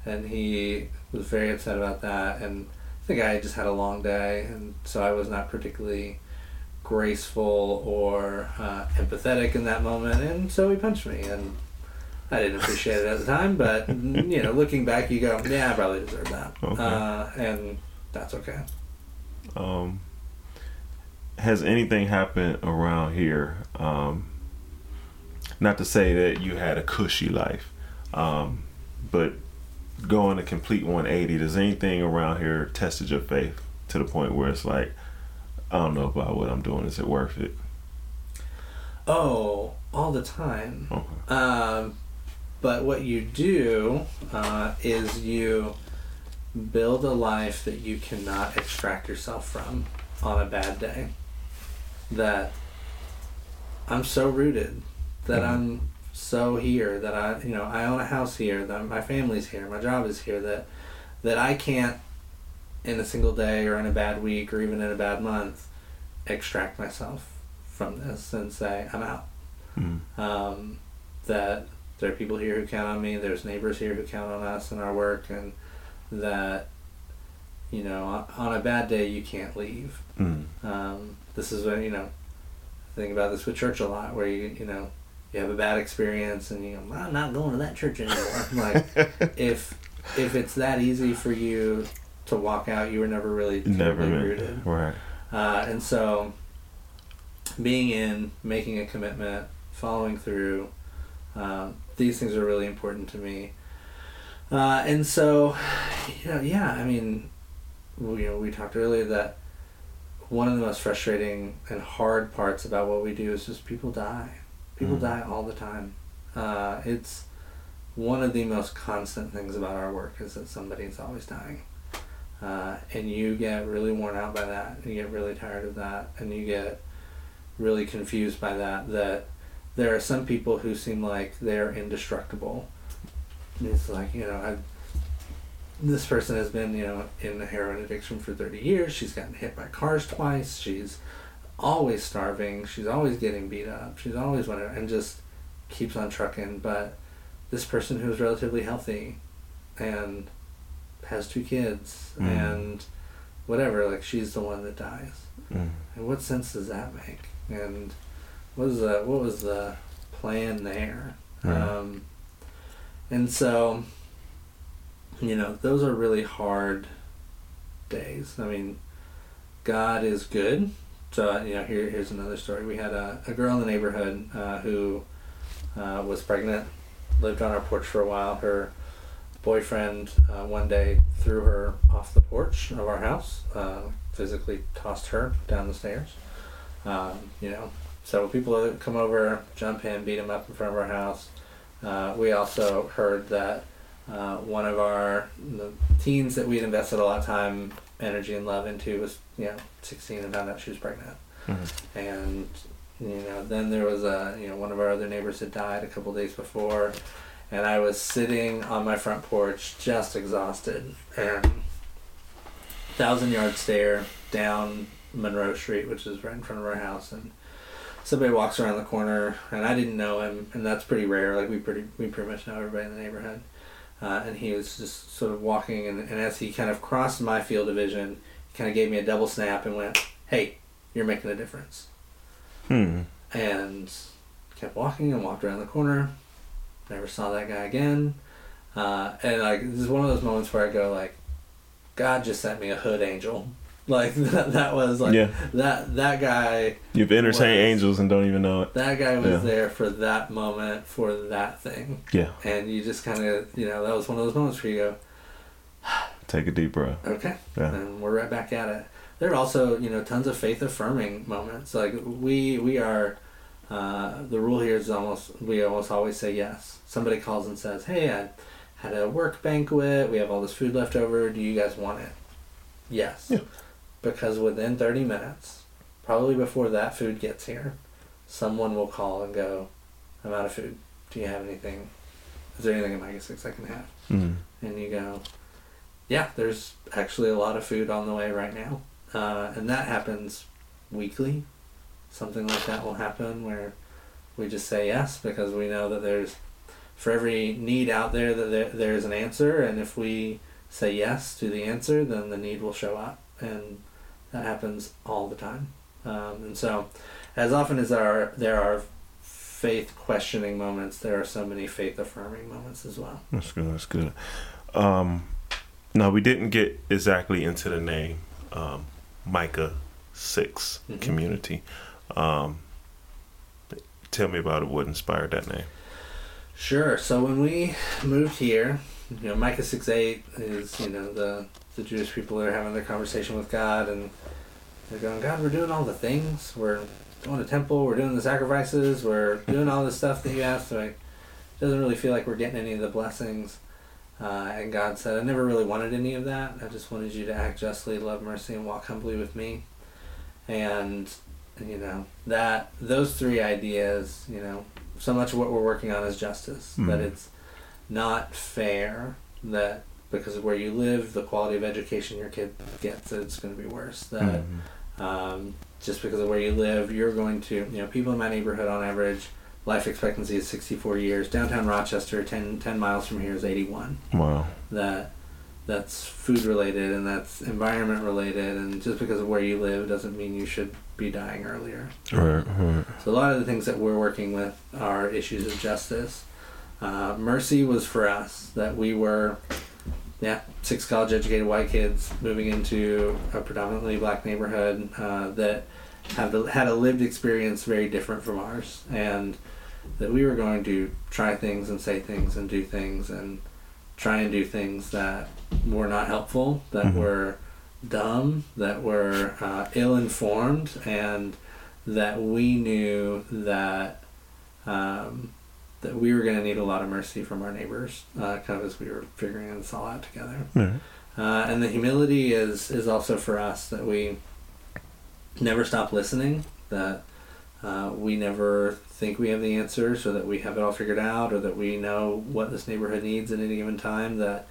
And he was very upset about that. And the guy just had a long day, and so I was not particularly graceful or uh, empathetic in that moment. And so he punched me, and I didn't appreciate it at the time, but you know, looking back, you go, "Yeah, I probably deserved that," Okay. uh, and that's okay. Um, has anything happened around here? Um, not to say that you had a cushy life, um, but going a complete 180. Does anything around here tested your faith to the point where it's like, I don't know about what I'm doing. Is it worth it? Oh, all the time. Okay. Um, but what you do uh, is you build a life that you cannot extract yourself from on a bad day. That I'm so rooted, that Mhm. I'm so here, that I you know I own a house here, that my family's here, my job is here, that that I can't in a single day or in a bad week or even in a bad month extract myself from this and say I'm out Mm. um, that there are people here who count on me. There's neighbors here who count on us and our work, and that you know on- on a bad day you can't leave. Mm. Um, this is when you know think about this with church a lot, where you you know you have a bad experience and you go, I'm not going to that church anymore. like if if it's that easy for you to walk out, you were never really Never rooted. Right. Uh, and so, being in, making a commitment, following through, um, these things are really important to me. Uh, and so, you know, yeah, I mean, we, you know, we talked earlier that one of the most frustrating and hard parts about what we do is just people die. People Mhm. die all the time. Uh, it's one of the most constant things about our work is that somebody is always dying. Uh, and you get really worn out by that. And you get really tired of that. And you get really confused by that. That there are some people who seem like they're indestructible. It's like, you know, I, this person has been, you know, in a heroin addiction for 30 years. She's gotten hit by cars twice. She's always starving. She's always getting beat up. She's always whatever. And just keeps on trucking. But this person who's relatively healthy and has two kids Mm. and whatever, like she's the one that dies. Mm. And what sense does that make? And what was the what was the plan there? Right. Um, and so, you know, those are really hard days. I mean, God is good. So uh, you know, here here's another story. We had a, a girl in the neighborhood uh, who uh, was pregnant, lived on our porch for a while. Her boyfriend uh, one day threw her off the porch of our house, uh, physically tossed her down the stairs. Um, you know, several people come over, jump in, beat him up in front of our house. Uh, we also heard that uh, one of our the teens that we had invested a lot of time, energy, and love into was you know 16 and found out she was pregnant. Mhm. And you know, then there was a you know one of our other neighbors had died a couple days before, and I was sitting on my front porch just exhausted and thousand yard stare down Monroe Street, which is right in front of our house, and somebody walks around the corner, and I didn't know him, and that's pretty rare. Like we pretty we pretty much know everybody in the neighborhood, uh, and he was just sort of walking, and, and as he kind of crossed my field of vision, he kind of gave me a double snap and went, "Hey, you're making a difference." Hmm. and kept walking and walked around the corner. Never saw that guy again. Uh, and like this is one of those moments where I go like, God just sent me a hood angel. Like that, that was like yeah. that that guy You've entertained was- angels and don't even know it. that guy was Yeah. there for that moment for that thing. Yeah. And you just kind of you know that was one of those moments where you go Take a deep breath. okay Yeah. and we're right back at it. There are also, you know, tons of faith affirming moments. Like we we are, uh, the rule here is almost we almost always say yes. Somebody calls and says, "Hey, I had a work banquet. We have all this food left over. Do you guys want it?" Yes. Yeah. Because within thirty minutes, probably before that food gets here, someone will call and go, "I'm out of food. Do you have anything? Is there anything in Micah Six I can have?" Mm. and you go, yeah, there's actually a lot of food on the way right now. Uh, and that happens weekly. Something like that will happen where we just say yes because we know that there's, for every need out there, that there, there's an answer. And if we say yes to the answer, then the need will show up. And that happens all the time. Um, and so, as often as there are, there are faith questioning moments, there are so many faith affirming moments as well. That's good. That's good. Um, now we didn't get exactly into the name, um, Micah 6 Mhm. community. Um, tell me about it. What inspired that name? Sure. So when we moved here, you know, Micah six eight is you know the the Jewish people are having their conversation with God, and they're going, God, we're doing all the things. We're going to temple. We're doing the sacrifices. We're doing all the stuff that you asked. So it doesn't really feel like we're getting any of the blessings. Uh, and God said, I never really wanted any of that. I just wanted you to act justly, love mercy, and walk humbly with me. And you know that those three ideas, you know, so much of what we're working on is justice. Mhm. That it's not fair that because of where you live, the quality of education your kid gets, it's going to be worse. That Mhm. um, just because of where you live, you're going to, you know, people in my neighborhood on average, life expectancy is 64 years. Downtown Rochester, 10, 10 miles from here, is 81. Wow. That that's food related and that's environment related, and just because of where you live doesn't mean you should be dying earlier. Right. Right. So a lot of the things that we're working with are issues of justice. Uh, mercy was for us that we were, yeah, six college educated white kids moving into a predominantly black neighborhood uh, that have had a lived experience very different from ours, and that we were going to try things and say things and do things and try and do things that were not helpful, that Mhm. were dumb, that were uh, ill informed, and that we knew that um, that we were going to need a lot of mercy from our neighbors, uh, kind of as we were figuring this all out together. Yeah. Uh, and the humility is is also for us that we never stop listening. That uh, we never think we have the answers, or that we have it all figured out, or that we know what this neighborhood needs at any given time. That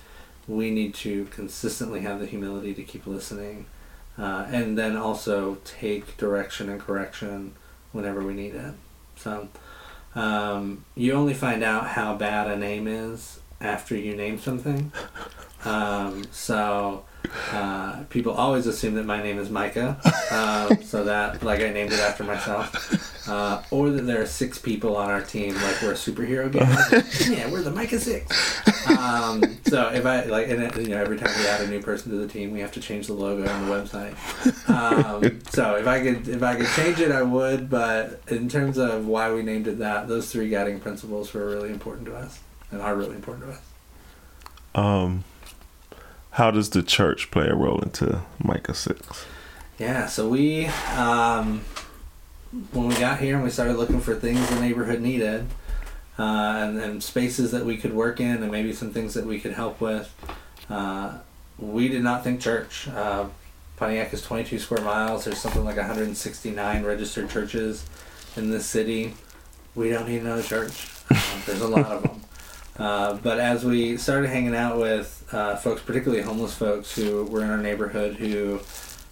we need to consistently have the humility to keep listening, uh, and then also take direction and correction whenever we need it. So um, you only find out how bad a name is after you name something. Um, so uh, people always assume that my name is Micah, um, so that like I named it after myself, uh, or that there are six people on our team, like we're a superhero game. yeah, we're the Micah Six. Um, so if I like, and it, you know, every time we add a new person to the team, we have to change the logo on the website. Um, so if I could, if I could change it, I would. But in terms of why we named it that, those three guiding principles were really important to us, and are really important to us. Um, how does the church play a role into Micah Six? Yeah, so we, um, when we got here and we started looking for things the neighborhood needed, uh, and, and spaces that we could work in, and maybe some things that we could help with, uh, we did not think church. Uh, Pontiac is 22 square miles. There's something like 169 registered churches in this city. We don't need another church. Uh, there's a lot of them. Uh, but as we started hanging out with uh, folks, particularly homeless folks who were in our neighborhood who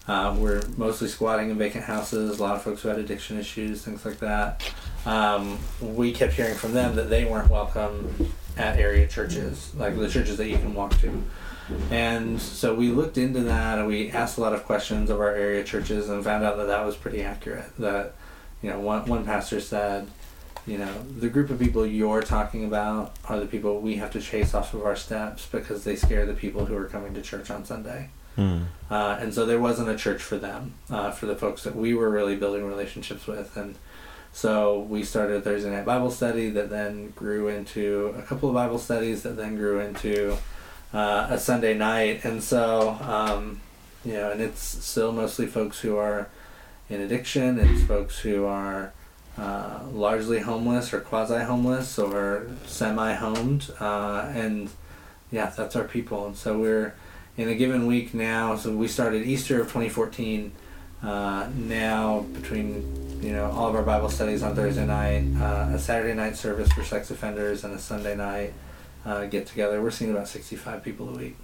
uh, were mostly squatting in vacant houses, a lot of folks who had addiction issues, things like that, um, we kept hearing from them that they weren't welcome at area churches, like the churches that you can walk to. And so we looked into that and we asked a lot of questions of our area churches and found out that that was pretty accurate. That, you know, one, one pastor said, you know, the group of people you're talking about are the people we have to chase off of our steps because they scare the people who are coming to church on Sunday. Mm. Uh, and so there wasn't a church for them, uh, for the folks that we were really building relationships with. And so we started a Thursday night Bible study that then grew into a couple of Bible studies that then grew into uh, a Sunday night. And so, um, you know, and it's still mostly folks who are in addiction, it's folks who are uh, largely homeless or quasi homeless or semi homed. Uh, and yeah, that's our people. And so we're in a given week now. So we started Easter of 2014. Uh, now between you know all of our Bible studies on Thursday night, uh, a Saturday night service for sex offenders, and a Sunday night uh, get together, we're seeing about 65 people a week.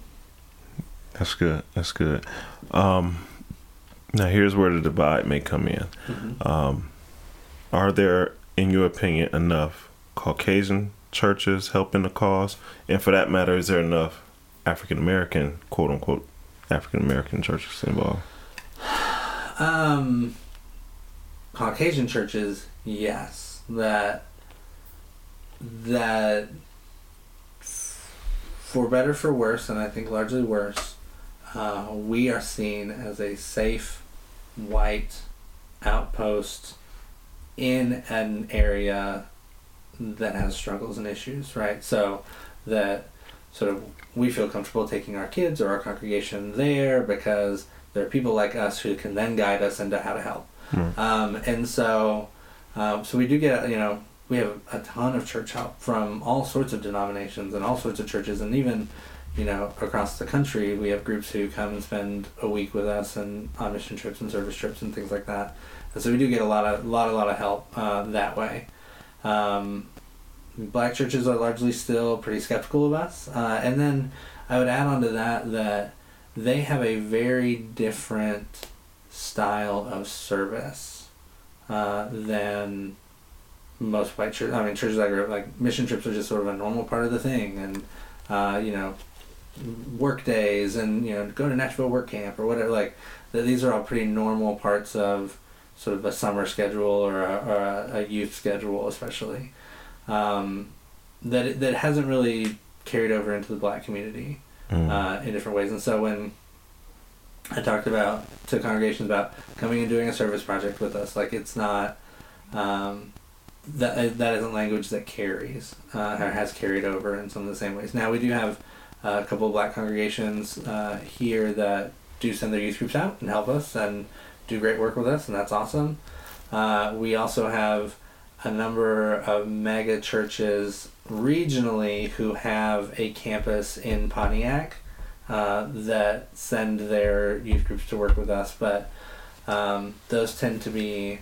That's good. That's good. Um, now here's where the divide may come in. Mm-hmm. Um, are there, in your opinion, enough Caucasian churches helping the cause? And for that matter, is there enough African American, quote unquote, African American churches involved? Um, Caucasian churches, yes, that that for better for worse, and I think largely worse, uh, we are seen as a safe white outpost in an area that has struggles and issues, right? So that sort of we feel comfortable taking our kids or our congregation there because there are people like us who can then guide us into how to help. Um, and so, um, so we do get you know we have a ton of church help from all sorts of denominations and all sorts of churches, and even you know across the country we have groups who come and spend a week with us and on mission trips and service trips and things like that. So we do get a lot of lot a lot of help uh, that way. Um, black churches are largely still pretty skeptical of us, uh, and then I would add on to that that they have a very different style of service uh, than most white churches. I mean, churches I grew up like mission trips are just sort of a normal part of the thing, and uh, you know, work days and you know go to Nashville work camp or whatever. Like th- these are all pretty normal parts of sort of a summer schedule or a, or a, a youth schedule, especially. Um, that that hasn't really carried over into the black community Mm. uh, in different ways. And so when I talked about to congregations about coming and doing a service project with us, like it's not um, that that isn't language that carries uh, or has carried over in some of the same ways. Now we do have uh, a couple of black congregations uh, here that do send their youth groups out and help us and do great work with us, and that's awesome. Uh, we also have a number of mega churches regionally who have a campus in Pontiac uh, that send their youth groups to work with us, but um, those tend to be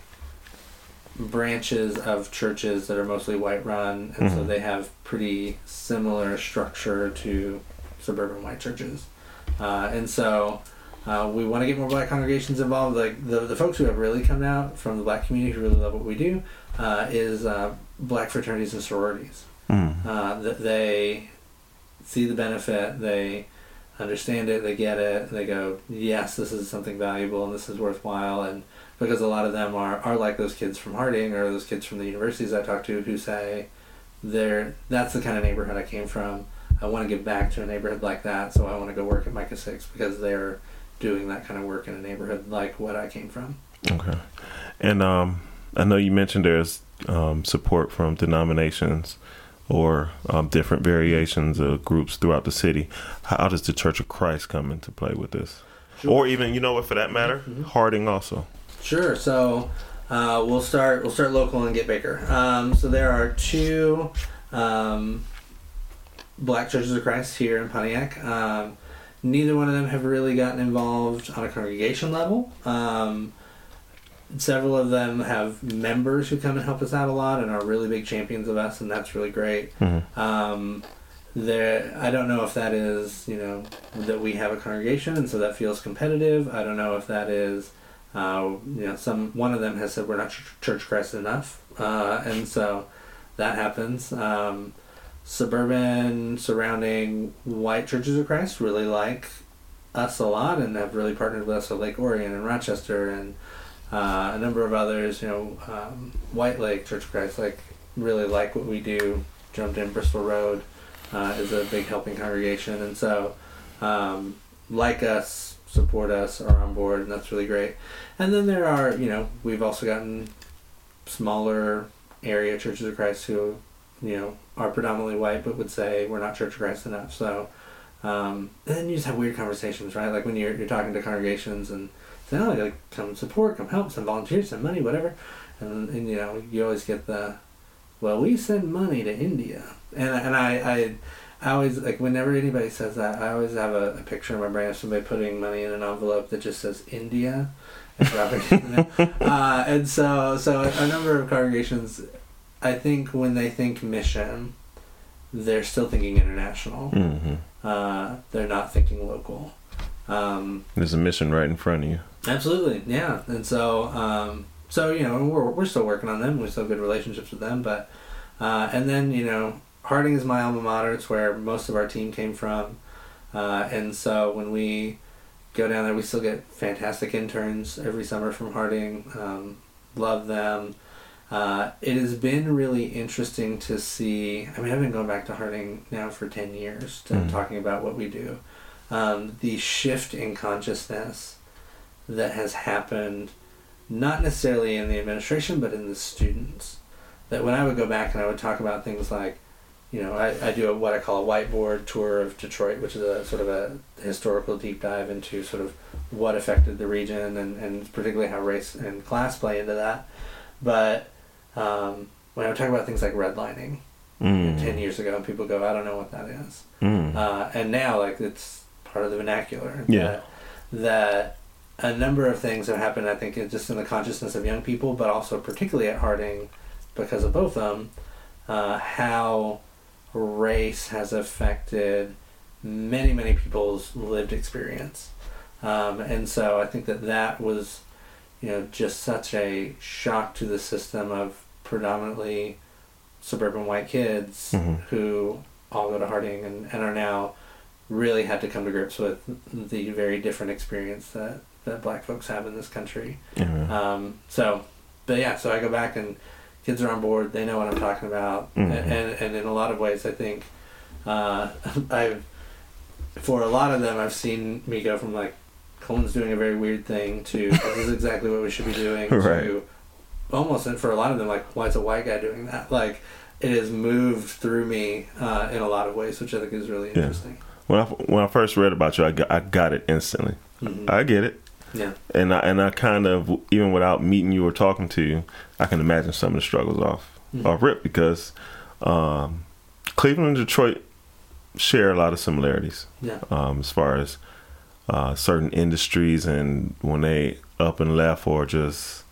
branches of churches that are mostly white run, and so Mhm. they have pretty similar structure to suburban white churches. Uh, and so uh, we want to get more black congregations involved. Like the, the folks who have really come out from the black community who really love what we do uh, is uh, black fraternities and sororities. Mm. Uh, that they see the benefit, they understand it, they get it, they go, yes, this is something valuable and this is worthwhile. And because a lot of them are, are like those kids from Harding or those kids from the universities I talk to who say, they're, that's the kind of neighborhood I came from. I want to give back to a neighborhood like that, so I want to go work at Micah 6 because they're doing that kind of work in a neighborhood like what I came from. Okay. And um, I know you mentioned there's um, support from denominations or um, different variations of groups throughout the city. How does the Church of Christ come into play with this? Or even, you know what, for that matter, Mhm. Harding also. Sure. So uh, we'll start. We'll start local and get bigger. Um, so there are two um, Black Churches of Christ here in Pontiac. Um, neither one of them have really gotten involved on a congregation level. Um, several of them have members who come and help us out a lot and are really big champions of us, and that's really great. Mhm. Um, there, I don't know if that is, you know, that we have a congregation and so that feels competitive. I don't know if that is, uh, you know, some one of them has said we're not ch- church Christ enough, uh, and so that happens. Um, suburban surrounding white churches of Christ really like us a lot and have really partnered with us at Lake Orion and Rochester and uh, a number of others. You know, um, White Lake Church of Christ like really like what we do. Jumped in Bristol Road uh, is a big helping congregation, and so um, like us, support us, are on board, and that's really great. And then there are, you know, we've also gotten smaller area churches of Christ who, you know, are predominantly white, but would say we're not Church of Christ enough. So, um, and then you just have weird conversations, right? Like when you're you're talking to congregations and say, oh, like come support, come help, some volunteers, some money, whatever, and and you know you always get the, well, we send money to India, and and I I. I always like whenever anybody says that, I always have a, a picture in my brain of somebody putting money in an envelope that just says India, and dropping it in there. Uh, and so so a number of congregations, I think when they think mission, they're still thinking international. hmm Uh, they're not thinking local. Um, There's a mission right in front of you. Absolutely, yeah. And so, um, so you know, we're we're still working on them. We still have good relationships with them, but uh, and then you know, Harding is my alma mater. It's where most of our team came from, uh, and so when we go down there, we still get fantastic interns every summer from Harding. Um, love them. Uh, it has been really interesting to see. I mean, I've been going back to Harding now for ten years, to Mm. talking about what we do. Um, the shift in consciousness that has happened, not necessarily in the administration, but in the students. That when I would go back and I would talk about things like, you know, I, I do a, what I call a whiteboard tour of Detroit, which is a sort of a historical deep dive into sort of what affected the region and, and particularly how race and class play into that. But um, when I talk about things like redlining, Mm. 10 years ago, and people go, I don't know what that is. Mm. Uh, and now, like, it's part of the vernacular. Yeah. That, that a number of things have happened, I think, just in the consciousness of young people, but also particularly at Harding because of both of them, uh, how race has affected many, many people's lived experience. Um, and so I think that that was, you know, just such a shock to the system of predominantly suburban white kids Mhm. who all go to Harding and, and are now really had to come to grips with the very different experience that, that black folks have in this country. Yeah. Um, so, but yeah, so I go back and kids are on board. They know what I'm talking about, Mhm. and, and and in a lot of ways, I think uh, I've for a lot of them, I've seen me go from like Colin's doing a very weird thing to this is exactly what we should be doing Right. to almost and for a lot of them like why is a white guy doing that like it has moved through me uh, in a lot of ways which I think is really interesting Yeah. When I when I first read about you, I got, I got it instantly. Mhm. I get it, yeah, and I and I kind of even without meeting you or talking to you, I can imagine some of the struggles off Mhm. off rip because um, Cleveland and Detroit share a lot of similarities yeah, um, as far as uh, certain industries and when they up and left or just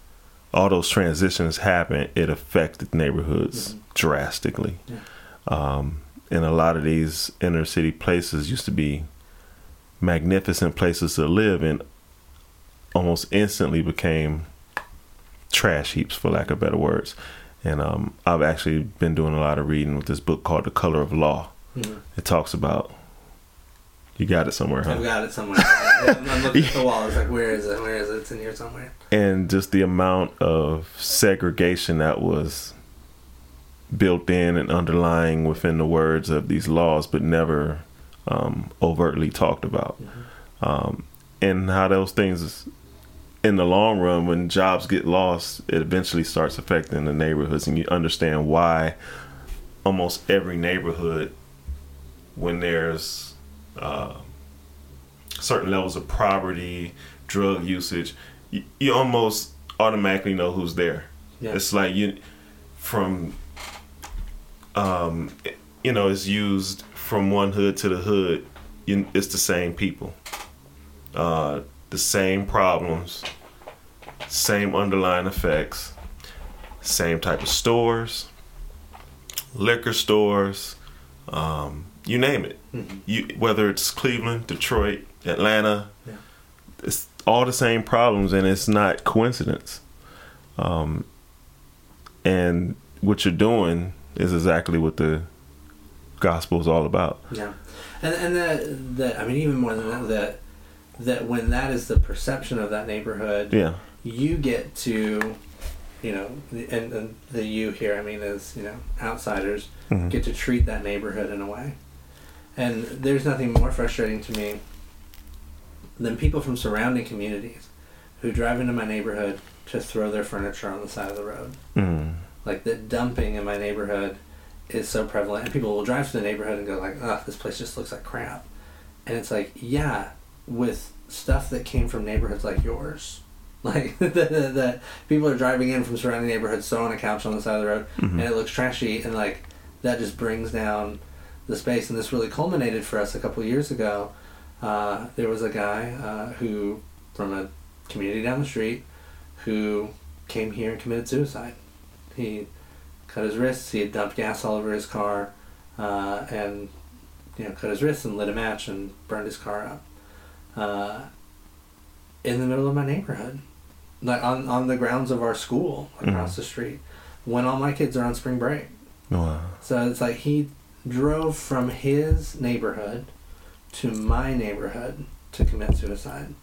all those transitions happen, it affected neighborhoods drastically. Yeah. Um, and a lot of these inner city places used to be magnificent places to live and almost instantly became trash heaps for lack of better words. And um, I've actually been doing a lot of reading with this book called The Color of Law. It talks about you got it somewhere, huh? I've got it somewhere. I'm I'm looking at the wall. It's like where is it? Where is it? It's in here somewhere. and just the amount of segregation that was built in and underlying within the words of these laws, but never um, overtly talked about, um, and how those things, in the long run, when jobs get lost, it eventually starts affecting the neighborhoods, and you understand why almost every neighborhood, when there's uh, certain levels of poverty, drug usage, you, you almost automatically know who's there. Yeah. It's like you from um you know, it's used from one hood to the hood. You, it's the same people. Uh the same problems, same underlying effects, same type of stores, liquor stores, um, you name it. Mhm. You whether it's Cleveland, Detroit, Atlanta, Yeah. it's all the same problems, and it's not coincidence. Um, and what you're doing is exactly what the gospel is all about. Yeah, and and that that I mean even more than that that that when that is the perception of that neighborhood, Yeah, you get to, you know, and, and the you here I mean is you know outsiders Mhm. get to treat that neighborhood in a way, and there's nothing more frustrating to me than people from surrounding communities who drive into my neighborhood to throw their furniture on the side of the road mm. like the dumping in my neighborhood is so prevalent and people will drive to the neighborhood and go like oh this place just looks like crap and it's like yeah with stuff that came from neighborhoods like yours like that people are driving in from surrounding neighborhoods throwing a couch on the side of the road Mhm. and it looks trashy and like that just brings down the space and this really culminated for us a couple of years ago uh, there was a guy uh, who from a community down the street who came here and committed suicide he cut his wrists. He had dumped gas all over his car, uh, and you know cut his wrists and lit a match and burned his car up. Uh, in the middle of my neighborhood, like on on the grounds of our school across Mhm. the street, when all my kids are on spring break. Wow. So it's like he drove from his neighborhood to my neighborhood to commit suicide.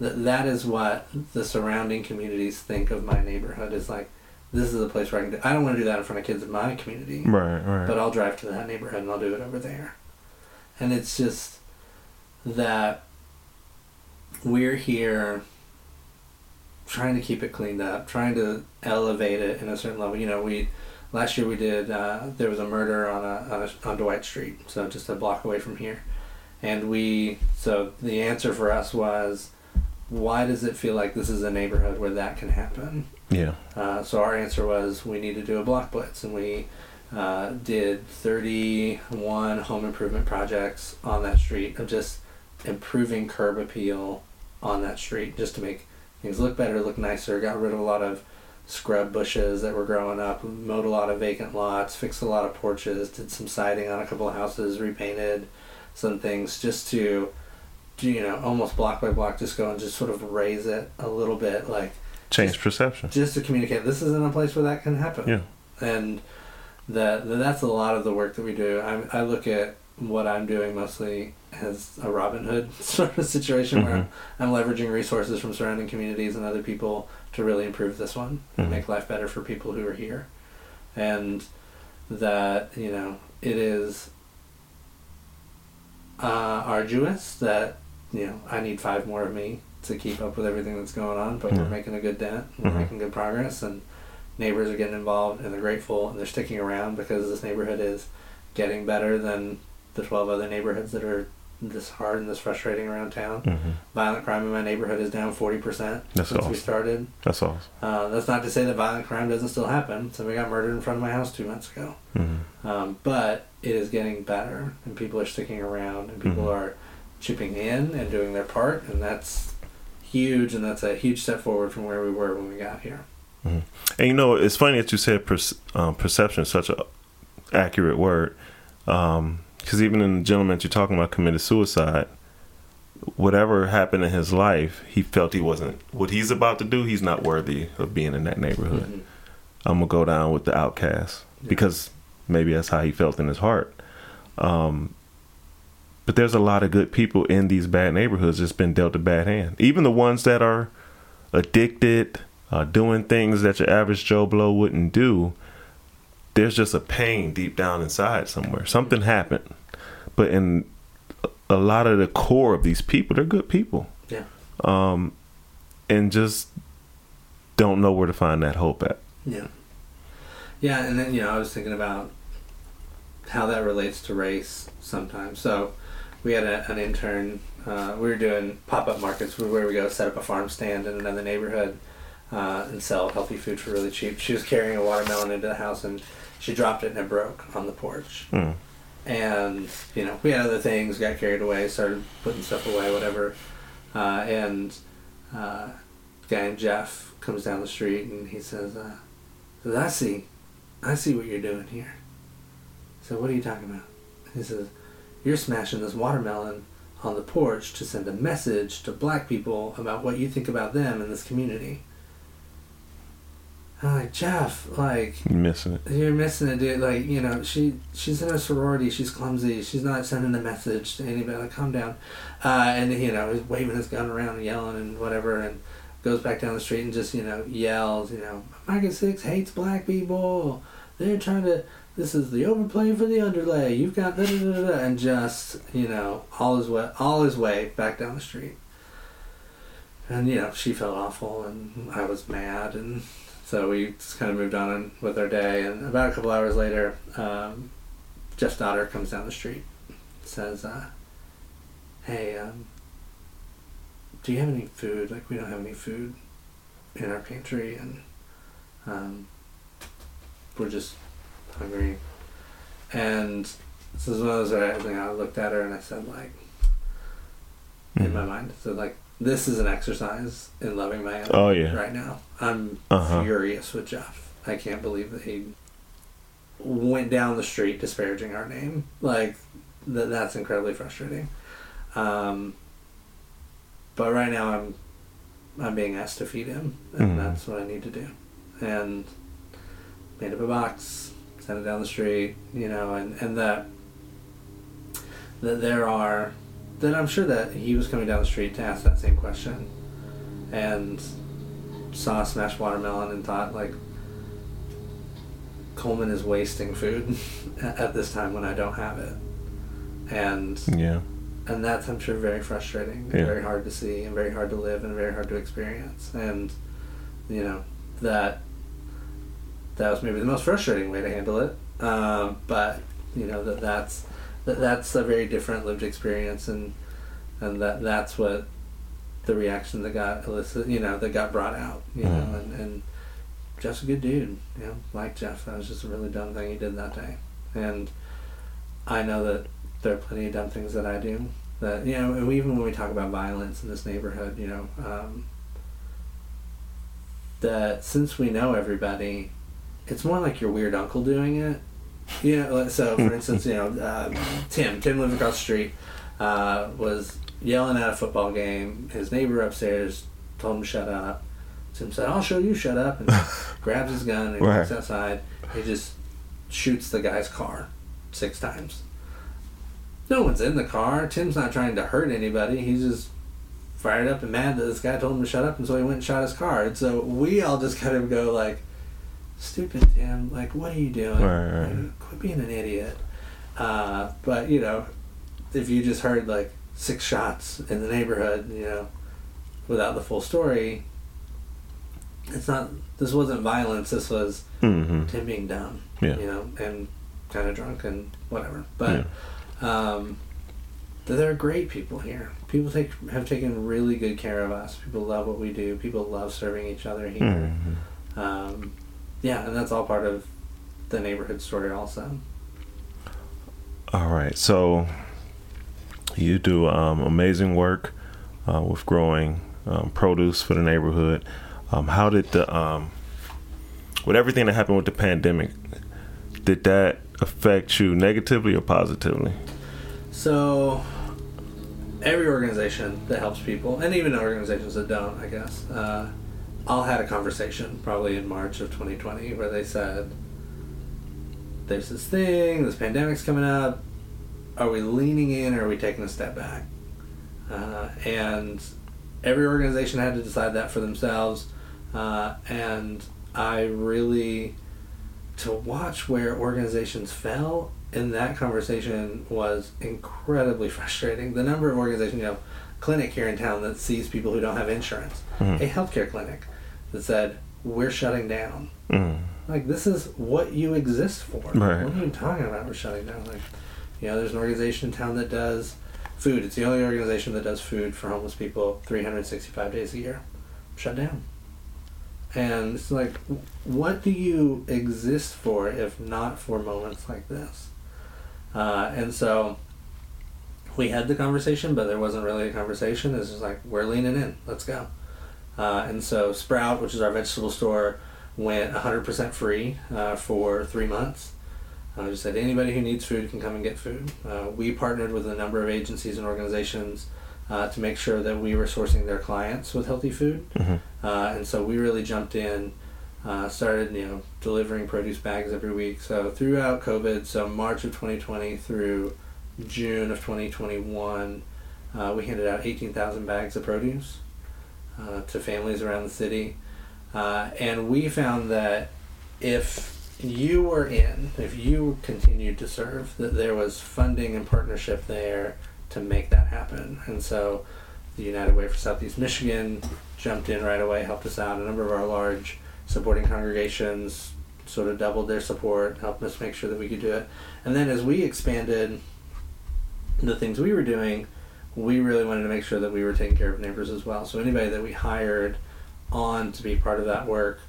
That that is what the surrounding communities think of my neighborhood is like. This is the place where I can. Do, I don't want to do that in front of kids in my community, Right, right. but I'll drive to that neighborhood and I'll do it over there. And it's just that we're here trying to keep it cleaned up, trying to elevate it in a certain level. You know, we last year we did uh, there was a murder on a, on a on Dwight Street, so just a block away from here, and we so the answer for us was, why does it feel like this is a neighborhood where that can happen? Yeah. Uh, so our answer was we need to do a block blitz, and we uh, did 31 home improvement projects on that street of just improving curb appeal on that street, just to make things look better, look nicer. Got rid of a lot of scrub bushes that were growing up, mowed a lot of vacant lots, fixed a lot of porches, did some siding on a couple of houses, repainted some things just to, you know, almost block by block, just go and just sort of raise it a little bit, like Change perception. just to communicate this isn't a place where that can happen. Yeah. And that that's a lot of the work that we do. I I look at what I'm doing mostly as a Robin Hood sort of situation where Mhm. I'm, I'm leveraging resources from surrounding communities and other people to really improve this one and Mhm. make life better for people who are here. And that, you know, it is uh, arduous that, you know, I need five more of me to keep up with everything that's going on, but we're making a good dent, we're Mhm. making good progress, and neighbors are getting involved and they're grateful and they're sticking around because this neighborhood is getting better than the 12 other neighborhoods that are this hard and this frustrating around town. hmm Violent crime in my neighborhood is down 40% That's since we started. That's awesome. Uh, that's not to say that violent crime doesn't still happen. Somebody got murdered in front of my house two months ago. hmm Um, but it is getting better, and people are sticking around, and people Mhm. are chipping in and doing their part, and that's huge, and that's a huge step forward from where we were when we got here. And you know, it's funny that you said per, um, perception is such an accurate word. Because even in the gentleman that you're talking about committed suicide, whatever happened in his life, he felt he wasn't what he's about to do. He's not worthy of being in that neighborhood. Mhm. I'm gonna go down with the outcast Yeah. because maybe that's how he felt in his heart. Um, but there's a lot of good people in these bad neighborhoods that's been dealt a bad hand. Even the ones that are addicted, uh, doing things that your average Joe Blow wouldn't do. There's just a pain deep down inside somewhere. Something happened, but in a lot of the core of these people, they're good people. Yeah. Um, and just don't know where to find that hope at. Yeah. Yeah, and then, you know, I was thinking about how that relates to race sometimes. So we had a, an intern, uh, we were doing pop up markets where we go set up a farm stand in another neighborhood uh, and sell healthy food for really cheap. She was carrying a watermelon into the house and she dropped it and it broke on the porch. Mm. And, you know, we had other things, got carried away, started putting stuff away, whatever. Uh, and uh, guy named Jeff comes down the street and he says, uh, says, I see, I see what you're doing here. So what are you talking about? He says, you're smashing this watermelon on the porch to send a message to black people about what you think about them in this community. I'm like, Jeff, like, you're missing it. you're missing it, dude. Like, you know, she she's in a sorority. She's clumsy. She's not sending a message to anybody. Like, calm down. Uh, and you know, he's waving his gun around and yelling and whatever, and goes back down the street and just you know yells. You know, Micah Six hates black people. They're trying to. This is the overplay for the underlay. You've got da da da, da," and just you know all his way all his way back down the street. And you know, she felt awful, and I was mad, and so we just kind of moved on with our day. And about a couple hours later, um, Jeff's daughter comes down the street, says, uh, "Hey, um, do you have any food? Like, we don't have any food in our pantry, and um, we're just hungry." And this is one of those where I, you know, I looked at her and I said, like, in my mind, so like, this is an exercise in loving my animal Oh yeah. right now. I'm Uh-huh. furious with Jeff. I can't believe that he went down the street disparaging our name. Like, th- that's incredibly frustrating. Um, but right now, I'm I'm being asked to feed him, and Mhm. that's what I need to do. And made up a box, sent it down the street, you know, and and that that there are that I'm sure that he was coming down the street to ask that same question, and saw a smashed watermelon and thought like Coleman is wasting food at this time when I don't have it, and Yeah. and that's I'm sure very frustrating, and Yeah. very hard to see, and very hard to live, and very hard to experience. And you know that that was maybe the most frustrating way to handle it. Um, but you know that that's that that's a very different lived experience, and and that that's what the reaction that got elicited, you know, that got brought out, you Mm. know, and and Jeff's a good dude, you know, like Jeff. That was just a really dumb thing he did that day, and I know that there are plenty of dumb things that I do. That you know, and even when we talk about violence in this neighborhood, you know, um, that since we know everybody, it's more like your weird uncle doing it. You know, so for instance, you know, um, Tim, Tim lived across the street, uh, was yelling at a football game. His neighbor upstairs told him to shut up. Tim said, "I'll show you, shut up," and grabs his gun and Right. walks outside. He just shoots the guy's car six times. No one's in the car. Tim's not trying to hurt anybody. He's just fired up and mad that this guy told him to shut up, and so he went and shot his car. And so we all just kind of go like, "Stupid Tim! Like, what are you doing? Right. Like, quit being an idiot." Uh, but you know, if you just heard like six shots in the neighborhood, you know, without the full story, it's not. This wasn't violence. This was Mm-hmm. Tim being dumb, Yeah. you know, and kind of drunk and whatever. But um, there are great people here. People take have taken really good care of us. People love what we do. People love serving each other here. Mm-hmm. Um, yeah, and that's all part of the neighborhood story, also. All right. So you do um, amazing work uh, with growing um, produce for the neighborhood. Um, how did the um, with everything that happened with the pandemic, did that affect you negatively or positively? So every organization that helps people, and even organizations that don't, I guess, uh, all had a conversation probably in March of 2020 where they said, "There's this thing, this pandemic's coming up. Are we leaning in, or are we taking a step back?" Uh, and every organization had to decide that for themselves. Uh, and I really to watch where organizations fell in that conversation was incredibly frustrating. The number of organizations, you know, clinic here in town that sees people who don't have insurance, Mhm. a healthcare clinic that said, "We're shutting down." Mm. Like this is what you exist for. Right. What are you talking about? We're shutting down. Like, you know, there's an organization in town that does food. It's the only organization that does food for homeless people 365 days a year. Shut down. And it's like, what do you exist for if not for moments like this? Uh, and so we had the conversation, but there wasn't really a conversation. It's just like, we're leaning in. Let's go. Uh, and so Sprout, which is our vegetable store, went 100% free uh, for three months. I just said anybody who needs food can come and get food. Uh, we partnered with a number of agencies and organizations uh, to make sure that we were sourcing their clients with healthy food. Mhm. Uh, and so we really jumped in, uh, started you know delivering produce bags every week. So throughout COVID, so March of 2020 through June of 2021, uh, we handed out 18,000 bags of produce uh, to families around the city. Uh, and we found that if you were in, if you continued to serve, that there was funding and partnership there to make that happen. And so the United Way for Southeast Michigan jumped in right away, helped us out. A number of our large supporting congregations sort of doubled their support, helped us make sure that we could do it. And then as we expanded the things we were doing, we really wanted to make sure that we were taking care of neighbors as well. So anybody that we hired on to be part of that work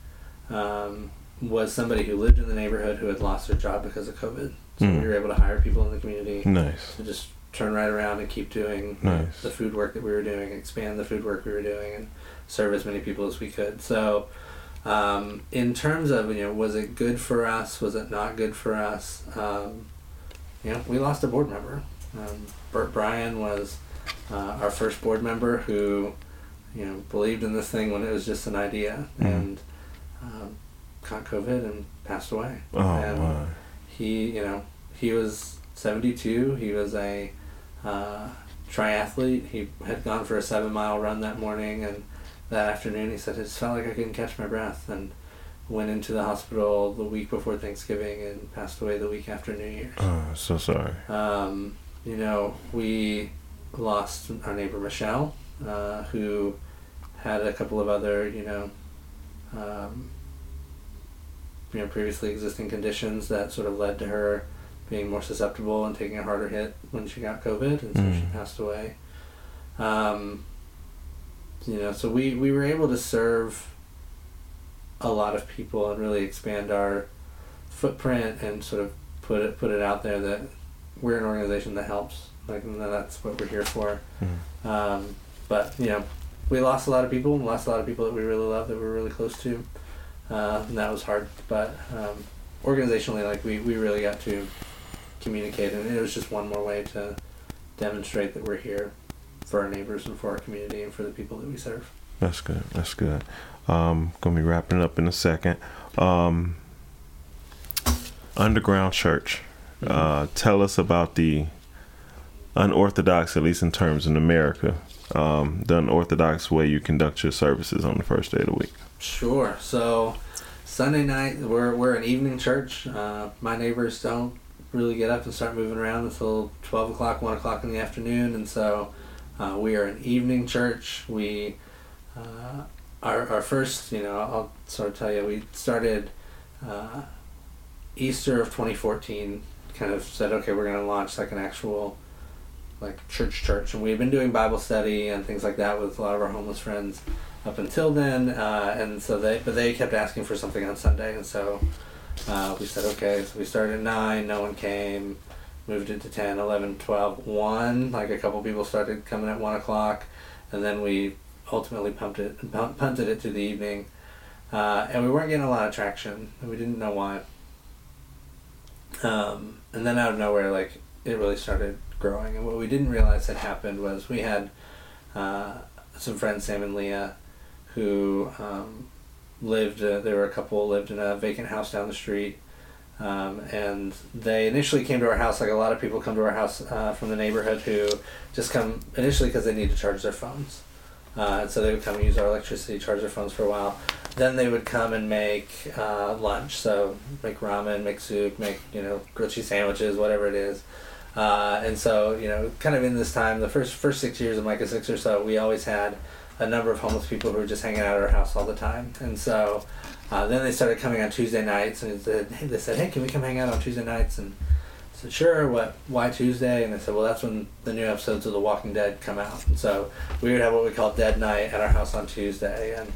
um, was somebody who lived in the neighborhood who had lost their job because of COVID. So Mm. we were able to hire people in the community Nice. to just turn right around and keep doing Nice. the food work that we were doing, expand the food work we were doing, and serve as many people as we could. So, um, in terms of you know, was it good for us? Was it not good for us? Um, you know, we lost a board member. Um, Bert Bryan was uh, our first board member who, you know, believed in this thing when it was just an idea, Mhm. and um, caught COVID and passed away. Oh and my. he you know he was 72 he was a uh, triathlete he had gone for a seven mile run that morning and that afternoon he said it just felt like i couldn't catch my breath and went into the hospital the week before thanksgiving and passed away the week after new year's Oh, so sorry. um, you know, we lost our neighbor Michelle, uh, who had a couple of other, you know, um, you know previously existing conditions that sort of led to her being more susceptible and taking a harder hit when she got COVID, and so Mm. she passed away. Um, you know, so we we were able to serve a lot of people and really expand our footprint and sort of put it put it out there that we're an organization that helps. Like that's what we're here for. Mhm. Um, but you know, we lost a lot of people. We lost a lot of people that we really love that we're really close to, uh, and that was hard. But um, organizationally, like we, we really got to communicate, and it was just one more way to demonstrate that we're here for our neighbors and for our community and for the people that we serve. That's good. That's good. Um, gonna be wrapping up in a second. Um, underground church. Uh, tell us about the unorthodox, at least in terms in America, um, the unorthodox way you conduct your services on the first day of the week. Sure. So Sunday night, we're we're an evening church. Uh, my neighbors don't really get up and start moving around until twelve o'clock, one o'clock in the afternoon, and so uh, we are an evening church. We uh, our our first, you know, I'll sort of tell you, we started uh, Easter of twenty fourteen. Kind of said, okay, we're going to launch like an actual like church church, and we've been doing Bible study and things like that with a lot of our homeless friends up until then, uh, and so they but they kept asking for something on Sunday, and so uh, we said okay. So we started at nine, no one came. Moved it to 10, 11, 12, 1. Like a couple people started coming at 1 o'clock, and then we ultimately pumped it, punted it to the evening. Uh, and we weren't getting a lot of traction, and we didn't know why. Um, and then out of nowhere, like it really started growing. And what we didn't realize had happened was we had uh, some friends, Sam and Leah, who um, lived. Uh, were a couple lived in a vacant house down the street, um, and they initially came to our house. Like a lot of people come to our house uh, from the neighborhood who just come initially because they need to charge their phones. Uh, and so they would come and use our electricity, charge their phones for a while. Then they would come and make uh, lunch. So make ramen, make soup, make you know grilled cheese sandwiches, whatever it is. Uh, and so you know, kind of in this time, the first first six years of Micah Six or so, we always had a number of homeless people who were just hanging out at our house all the time. And so uh, then they started coming on Tuesday nights, and they said, hey, they said, "Hey, can we come hang out on Tuesday nights?" And I said, "Sure." What? Why Tuesday? And they said, "Well, that's when the new episodes of The Walking Dead come out." And so we would have what we call Dead Night at our house on Tuesday, and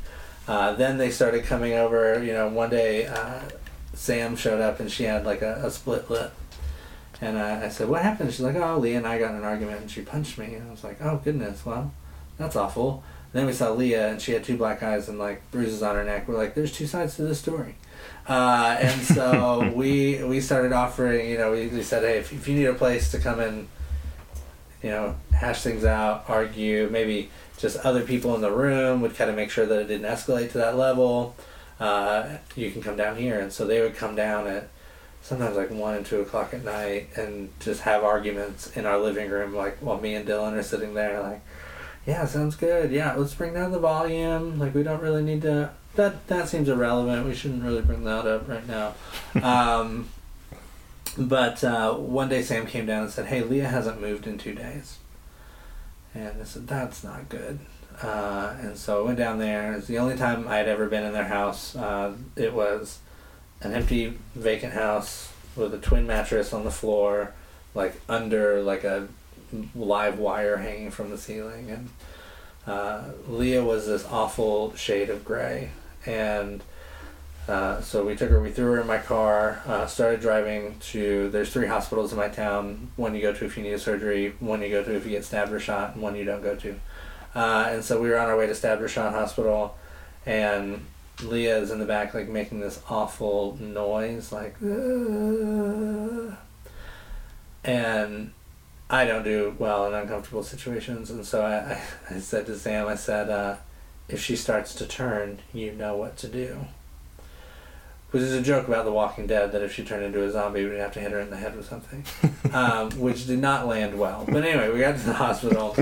uh, then they started coming over. You know, one day uh, Sam showed up and she had like a, a split lip. And uh, I said, "What happened?" She's like, "Oh, Leah and I got in an argument, and she punched me." And I was like, "Oh goodness, well, that's awful." then we saw Leah, and she had two black eyes and like bruises on her neck. We're like, "There's two sides to this story," uh, and so we we started offering. You know, we, we said, "Hey, if, if you need a place to come and you know hash things out, argue, maybe just other people in the room would kind of make sure that it didn't escalate to that level. Uh, you can come down here." And so they would come down at sometimes like one and two o'clock at night and just have arguments in our living room like while me and dylan are sitting there like yeah sounds good. Yeah let's bring down the volume. Like we don't really need to that that seems irrelevant. We shouldn't really bring that up right now. Um, but uh, one day sam came down and said hey leah hasn't moved in two days. And i said that's not good. Uh, and so i went down there. It's the only time i had ever been in their house. Uh, it was an empty vacant house with a twin mattress on the floor like under like a live wire hanging from the ceiling and uh, leah was this awful shade of gray and uh, so we took her we threw her in my car uh, started driving to there's three hospitals in my town one you go to if you need a surgery one you go to if you get stabbed or shot and one you don't go to. Uh, and so we were on our way to stabbed or shot hospital and Leah is in the back, like making this awful noise, like, "Uh." and I don't do well in uncomfortable situations, and so I, I, said to Sam, I said, uh, if she starts to turn, you know what to do. Which is a joke about The Walking Dead that if she turned into a zombie, we'd have to hit her in the head with something, um, which did not land well. But anyway, we got to the hospital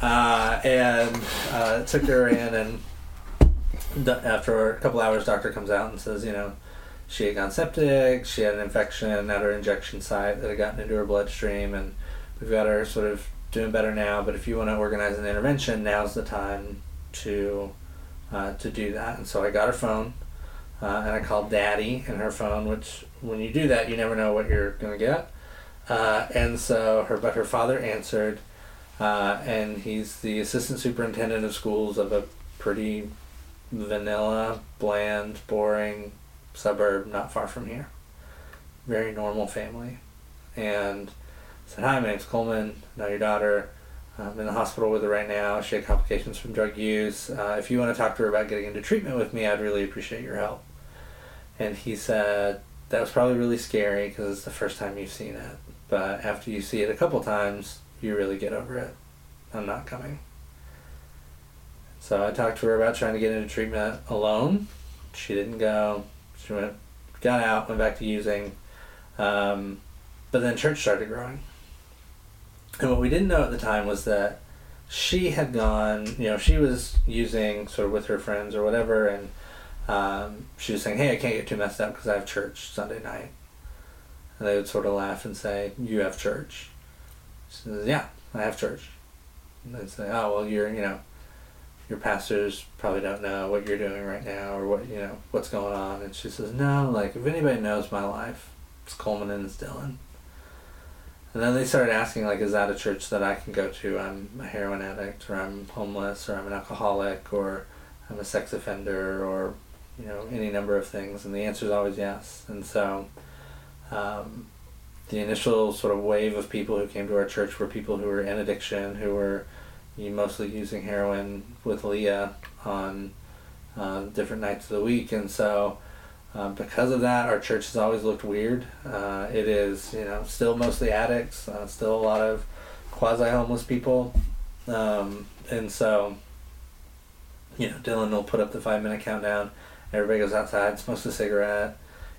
uh, and uh, took her in and after a couple hours, doctor comes out and says, you know, she had gone septic, she had an infection at her injection site that had gotten into her bloodstream, and we've got her sort of doing better now. But if you want to organize an intervention, now's the time to uh, to do that. And so I got her phone uh, and I called Daddy in her phone, which when you do that, you never know what you're going to get. Uh, and so her, but her father answered, uh, and he's the assistant superintendent of schools of a pretty vanilla, bland, boring suburb not far from here. Very normal family. And said, Hi, my name's Coleman. I know your daughter. I'm in the hospital with her right now. She had complications from drug use. Uh, if you want to talk to her about getting into treatment with me, I'd really appreciate your help. And he said, That was probably really scary because it's the first time you've seen it. But after you see it a couple times, you really get over it. I'm not coming. So I talked to her about trying to get into treatment alone. She didn't go. She went, got out, went back to using. Um, but then church started growing. And what we didn't know at the time was that she had gone, you know, she was using sort of with her friends or whatever, and um, she was saying, hey, I can't get too messed up because I have church Sunday night. And they would sort of laugh and say, you have church. She says, yeah, I have church. And they'd say, oh, well, you're, you know, your pastors probably don't know what you're doing right now or what, you know, what's going on. And she says, no, like, if anybody knows my life, it's Coleman and it's Dylan. And then they started asking, like, is that a church that I can go to? I'm a heroin addict, or I'm homeless, or I'm an alcoholic, or I'm a sex offender, or, you know, any number of things. And the answer is always yes. And so um, the initial sort of wave of people who came to our church were people who were in addiction, who were mostly using heroin with Leah on uh, different nights of the week. And so um, because of that, our church has always looked weird. Uh, it is, you know, still mostly addicts, uh, still a lot of quasi homeless people. Um, and so, you know, Dylan will put up the five minute countdown. Everybody goes outside, smokes a cigarette.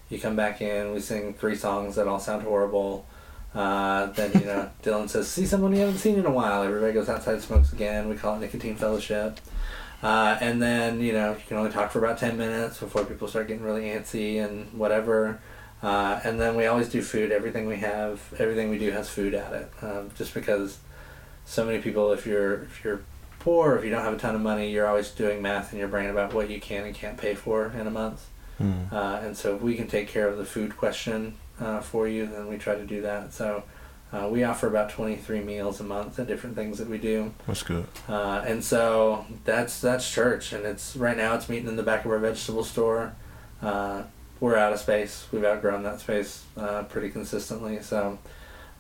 You come back in, we sing three songs that all sound horrible. Uh, then, you know, Dylan says, See someone you haven't seen in a while. Everybody goes outside, smokes again. We call it Nicotine Fellowship. Uh, and then, you know, you can only talk for about 10 minutes before people start getting really antsy and whatever. Uh, and then we always do food. Everything we have, everything we do has food at it. Um, just because so many people, if you're if you're poor, if you don't have a ton of money, you're always doing math in your brain about what you can and can't pay for in a month. Mm. Uh, and so if we can take care of the food question uh, for you, then we try to do that. So uh, we offer about 23 meals a month and different things that we do. That's good. Uh, and so that's that's church, and it's right now it's meeting in the back of our vegetable store. Uh, we're out of space. We've outgrown that space uh, pretty consistently. So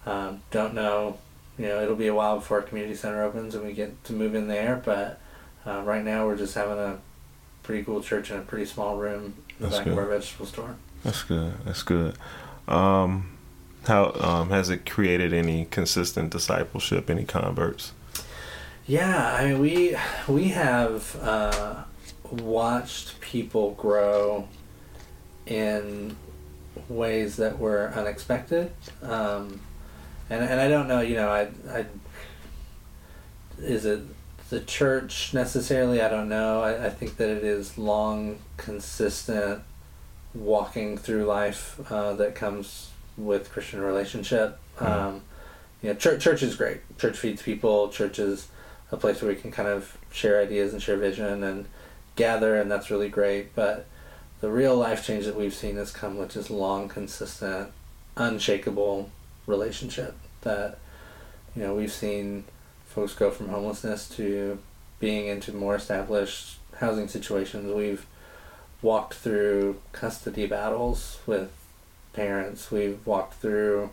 um, don't know. You know, it'll be a while before our community center opens and we get to move in there. But uh, right now we're just having a pretty cool church in a pretty small room in the that's back good. of our vegetable store. That's good. That's good. Um, how um, has it created any consistent discipleship, any converts? Yeah, I mean, we we have uh, watched people grow in ways that were unexpected, um, and and I don't know, you know, I I is it the church necessarily? I don't know. I, I think that it is long, consistent walking through life uh, that comes with Christian relationship. Mm-hmm. Um, you know, church church is great. Church feeds people. Church is a place where we can kind of share ideas and share vision and gather, and that's really great. But the real life change that we've seen has come with just long, consistent, unshakable relationship. That you know we've seen folks go from homelessness to being into more established housing situations. We've walked through custody battles with parents. We've walked through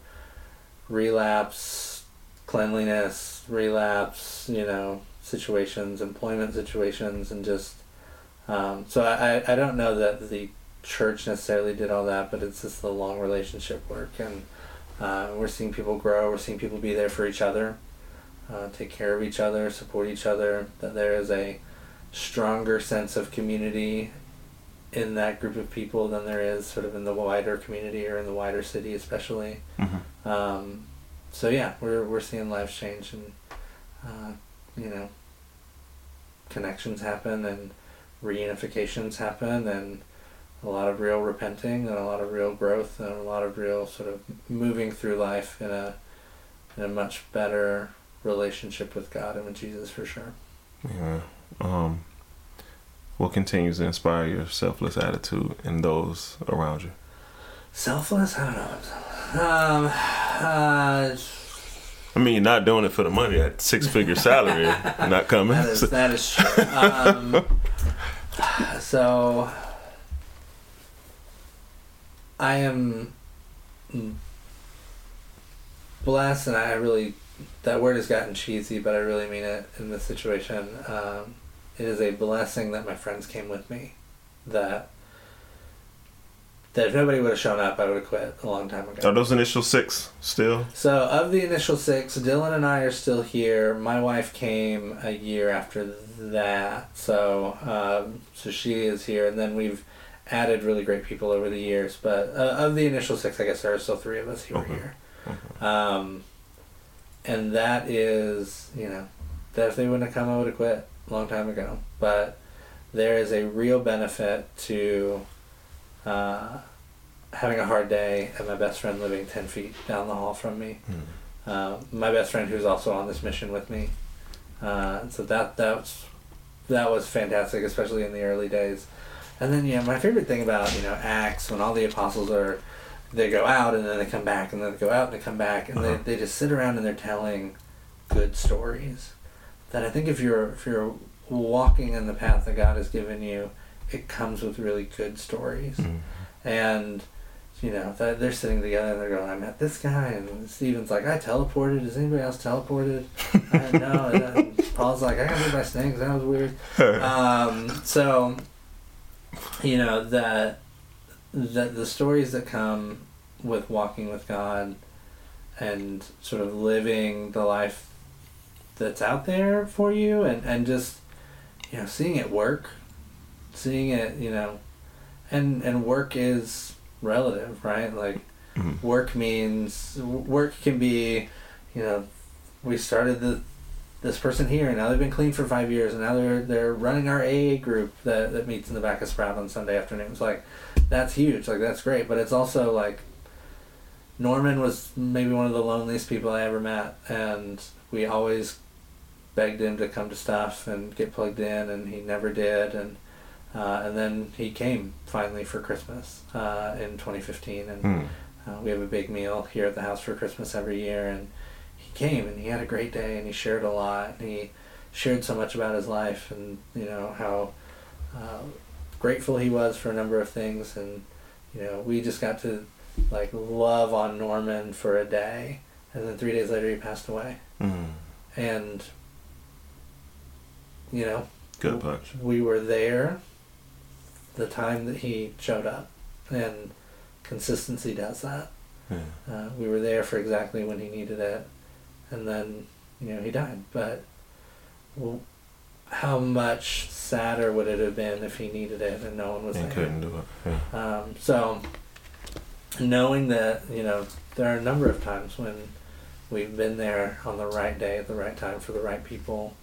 relapse, cleanliness, relapse, you know, situations, employment situations, and just um, so I, I don't know that the church necessarily did all that, but it's just the long relationship work, and uh, we're seeing people grow. We're seeing people be there for each other, uh, take care of each other, support each other. That there is a stronger sense of community in that group of people than there is sort of in the wider community or in the wider city, especially. Mm-hmm. Um, so yeah, we're we're seeing lives change and uh, you know connections happen and reunifications happen and a lot of real repenting and a lot of real growth and a lot of real sort of moving through life in a in a much better relationship with God and with Jesus for sure. Yeah. Um, what continues to inspire your selfless attitude in those around you? Selfless? I don't know. Um, uh, I mean, you're not doing it for the money. That six figure salary not coming. that is that is true. Um, so I am blessed, and I really that word has gotten cheesy, but I really mean it in this situation. Um, it is a blessing that my friends came with me. That that if nobody would have shown up, I would have quit a long time ago. Are those initial six still? So, of the initial six, Dylan and I are still here. My wife came a year after that, so um, so she is here, and then we've added really great people over the years. But uh, of the initial six, I guess there are still three of us who are Okay. here. Okay. Um, and that is, you know, that if they wouldn't have come, I would have quit a long time ago. But there is a real benefit to uh, having a hard day and my best friend living 10 feet down the hall from me. Hmm. Uh, my best friend who's also on this mission with me. Uh, so that that's that was fantastic, especially in the early days. And then you know my favorite thing about you know Acts when all the apostles are they go out and then they come back and then they go out and they come back and Uh-huh. they, they just sit around and they're telling good stories. That I think if you're if you're walking in the path that God has given you, it comes with really good stories Hmm. and you know that they're sitting together and they're going, "I met this guy," and Steven's like, "I teleported. Is anybody else teleported?" I know. And Paul's like, "I got hit by snakes. That was weird." Um, so, you know that that the stories that come with walking with God and sort of living the life that's out there for you, and and just you know seeing it work, seeing it, you know, and and work is relative, right? Like Mhm. work means work can be, you know, we started the this person here and now they've been clean for five years and now they're they're running our AA group that, that meets in the back of Sprout on Sunday afternoons. Like that's huge. Like that's great. But it's also like Norman was maybe one of the loneliest people I ever met and we always begged him to come to stuff and get plugged in and he never did. And uh, and then he came finally for Christmas uh, in 2015 and Hmm. uh, we have a big meal here at the house for Christmas every year, and he came and he had a great day and he shared a lot. And he shared so much about his life and you know how uh, grateful he was for a number of things. And you know we just got to like love on Norman for a day. And then three days later he passed away. Hmm. and you know Good punch. we were there the time that he showed up and consistency does that Yeah. uh, we were there for exactly when he needed it, and then you know he died. But well, how much sadder would it have been if he needed it and no one was And there? couldn't do it. Yeah. Um, so knowing that you know there are a number of times when we've been there on the right day at the right time for the right people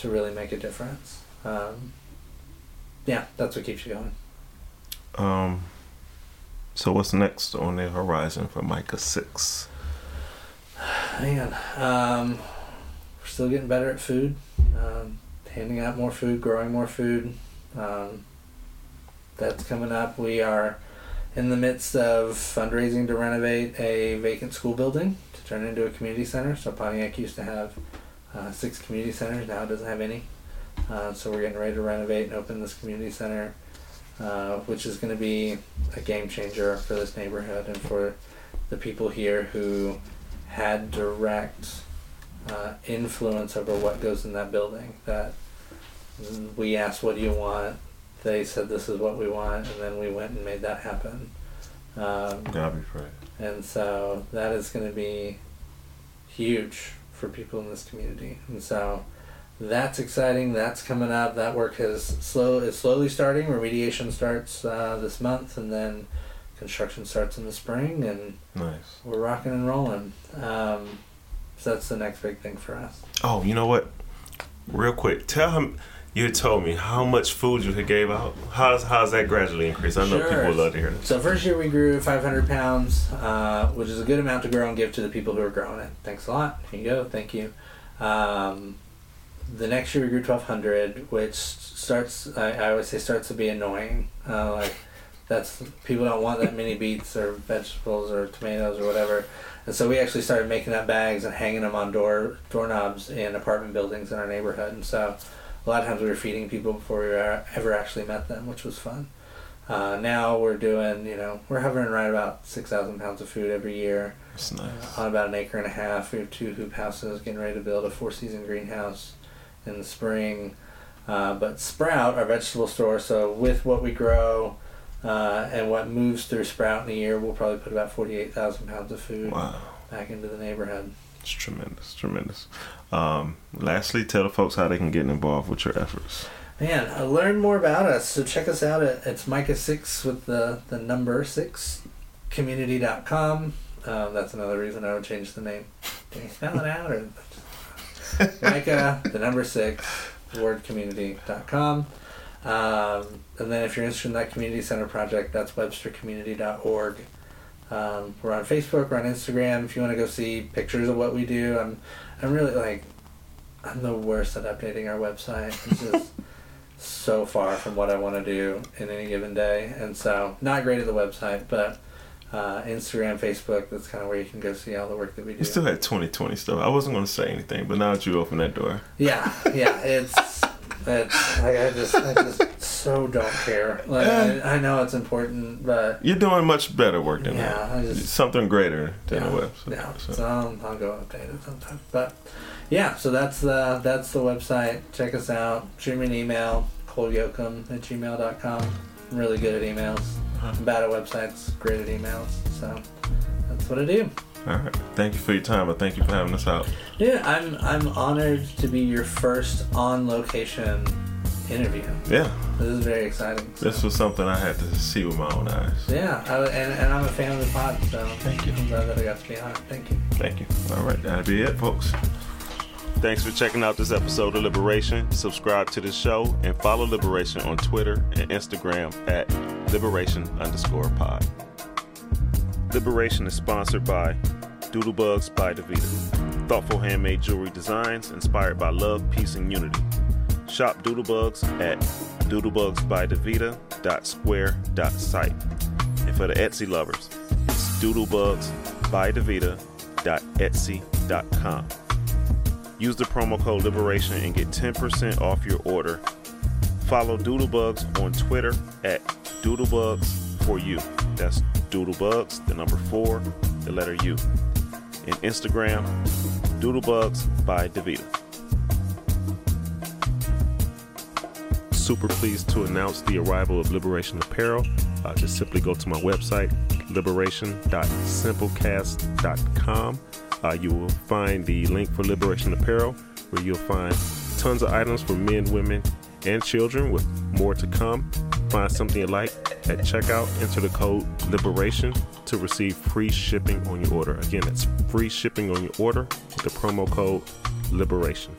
to really make a difference. Um, yeah, that's what keeps you going. Um. So what's next on the horizon for Micah Six? Man, um, we're still getting better at food. Um, handing out more food, growing more food. Um, that's coming up. We are in the midst of fundraising to renovate a vacant school building to turn it into a community center. So Pontiac used to have uh, six community centers. Now it doesn't have any. Uh, so we're getting ready to renovate and open this community center, uh, which is going to be a game changer for this neighborhood and for the people here who had direct uh, influence over what goes in that building. That we asked, "What do you want?" They said, "This is what we want," and then we went and made that happen. Um, God be praised. and so that is going to be huge for people in this community. And so that's exciting. That's coming up. That work has slow is slowly starting. Remediation starts uh, this month, and then construction starts in the spring, and Nice. we're rocking and rolling. Um, so that's the next big thing for us. Oh, you know what? Real quick, tell him you told me how much food you had gave out. How's how's that gradually increased? I know Sure. people would love to hear that. So first year we grew 500 pounds, uh, which is a good amount to grow and give to the people who are growing it. Thanks a lot. Here you go. Thank you. Um, the next year we grew 1200 which starts I, I always say starts to be annoying uh, like that's people don't want that many beets or vegetables or tomatoes or whatever and so we actually started making up bags and hanging them on door doorknobs in apartment buildings in our neighborhood and so a lot of times we were feeding people before we ever actually met them which was fun uh, now we're doing you know we're hovering right about 6000 pounds of food every year That's nice. on about an acre and a half. We have two hoop houses, getting ready to build a four season greenhouse in the spring. Uh, but Sprout, our vegetable store, so with what we grow uh, and what moves through Sprout in a year, we'll probably put about 48,000 pounds of food Wow. back into the neighborhood. It's tremendous, tremendous. Um, lastly, tell the folks how they can get involved with your efforts. Man, uh, learn more about us. So check us out at it's Micah six with the the number six community.com. Um, that's another reason I would change the name. Can you spell it out or Micah the number six wordcommunity.com. Um, and then if you're interested in that community center project, that's webstercommunity.org. Um, we're on Facebook, we're on Instagram. If you want to go see pictures of what we do, I'm I'm really like I'm the worst at updating our website. It's just so far from what I want to do in any given day, and so not great at the website, but uh, Instagram, Facebook, that's kind of where you can go see all the work that we do. You still had 2020 stuff. I wasn't going to say anything, but now that you open that door, yeah, yeah, it's like I just I just so don't care. Like I, I know it's important, but you're doing much better work than yeah, that. I just Something greater than yeah, the website. Yeah, So, so I'll, I'll go update it sometime. But yeah, so that's the that's the website. Check us out. Shoot me an email, coleyoakum at gmail.com. I'm really good at emails. I'm bad at websites, great at emails. So that's what I do. All right. Thank you for your time, but thank you for having us out. Yeah, I'm I'm honored to be your first on location interview. Yeah, This is very exciting. So, this was something I had to see with my own eyes. yeah, I, and, and I'm a fan of the pod, so Thank you. I'm glad that I got to be on. Thank you. Thank you. All right, that'll be it, folks. Thanks for checking out this episode of Liberation. Subscribe to the show and follow Liberation on Twitter and Instagram at Liberation underscore pod. Liberation is sponsored by Doodlebugs by Davita. Thoughtful handmade jewelry designs inspired by love, peace, and unity. Shop Doodlebugs at doodlebugsbydavita.square.site. And for the Etsy lovers, it's doodlebugsbydavita.etsy.com. Use the promo code LIBERATION and get 10% off your order. Follow Doodlebugs on Twitter at Doodlebugs for you. That's Doodlebugs, the number four, the letter U. And Instagram, Doodlebugs by Davita. Super pleased to announce the arrival of Liberation Apparel. Uh, just simply go to my website, liberation.simplecast.com. Uh, you will find the link for Liberation Apparel, where you'll find tons of items for men, women, and children, with more to come. Find something you like at checkout. Enter the code LIBERATION to receive free shipping on your order. Again, that's free shipping on your order with the promo code LIBERATION.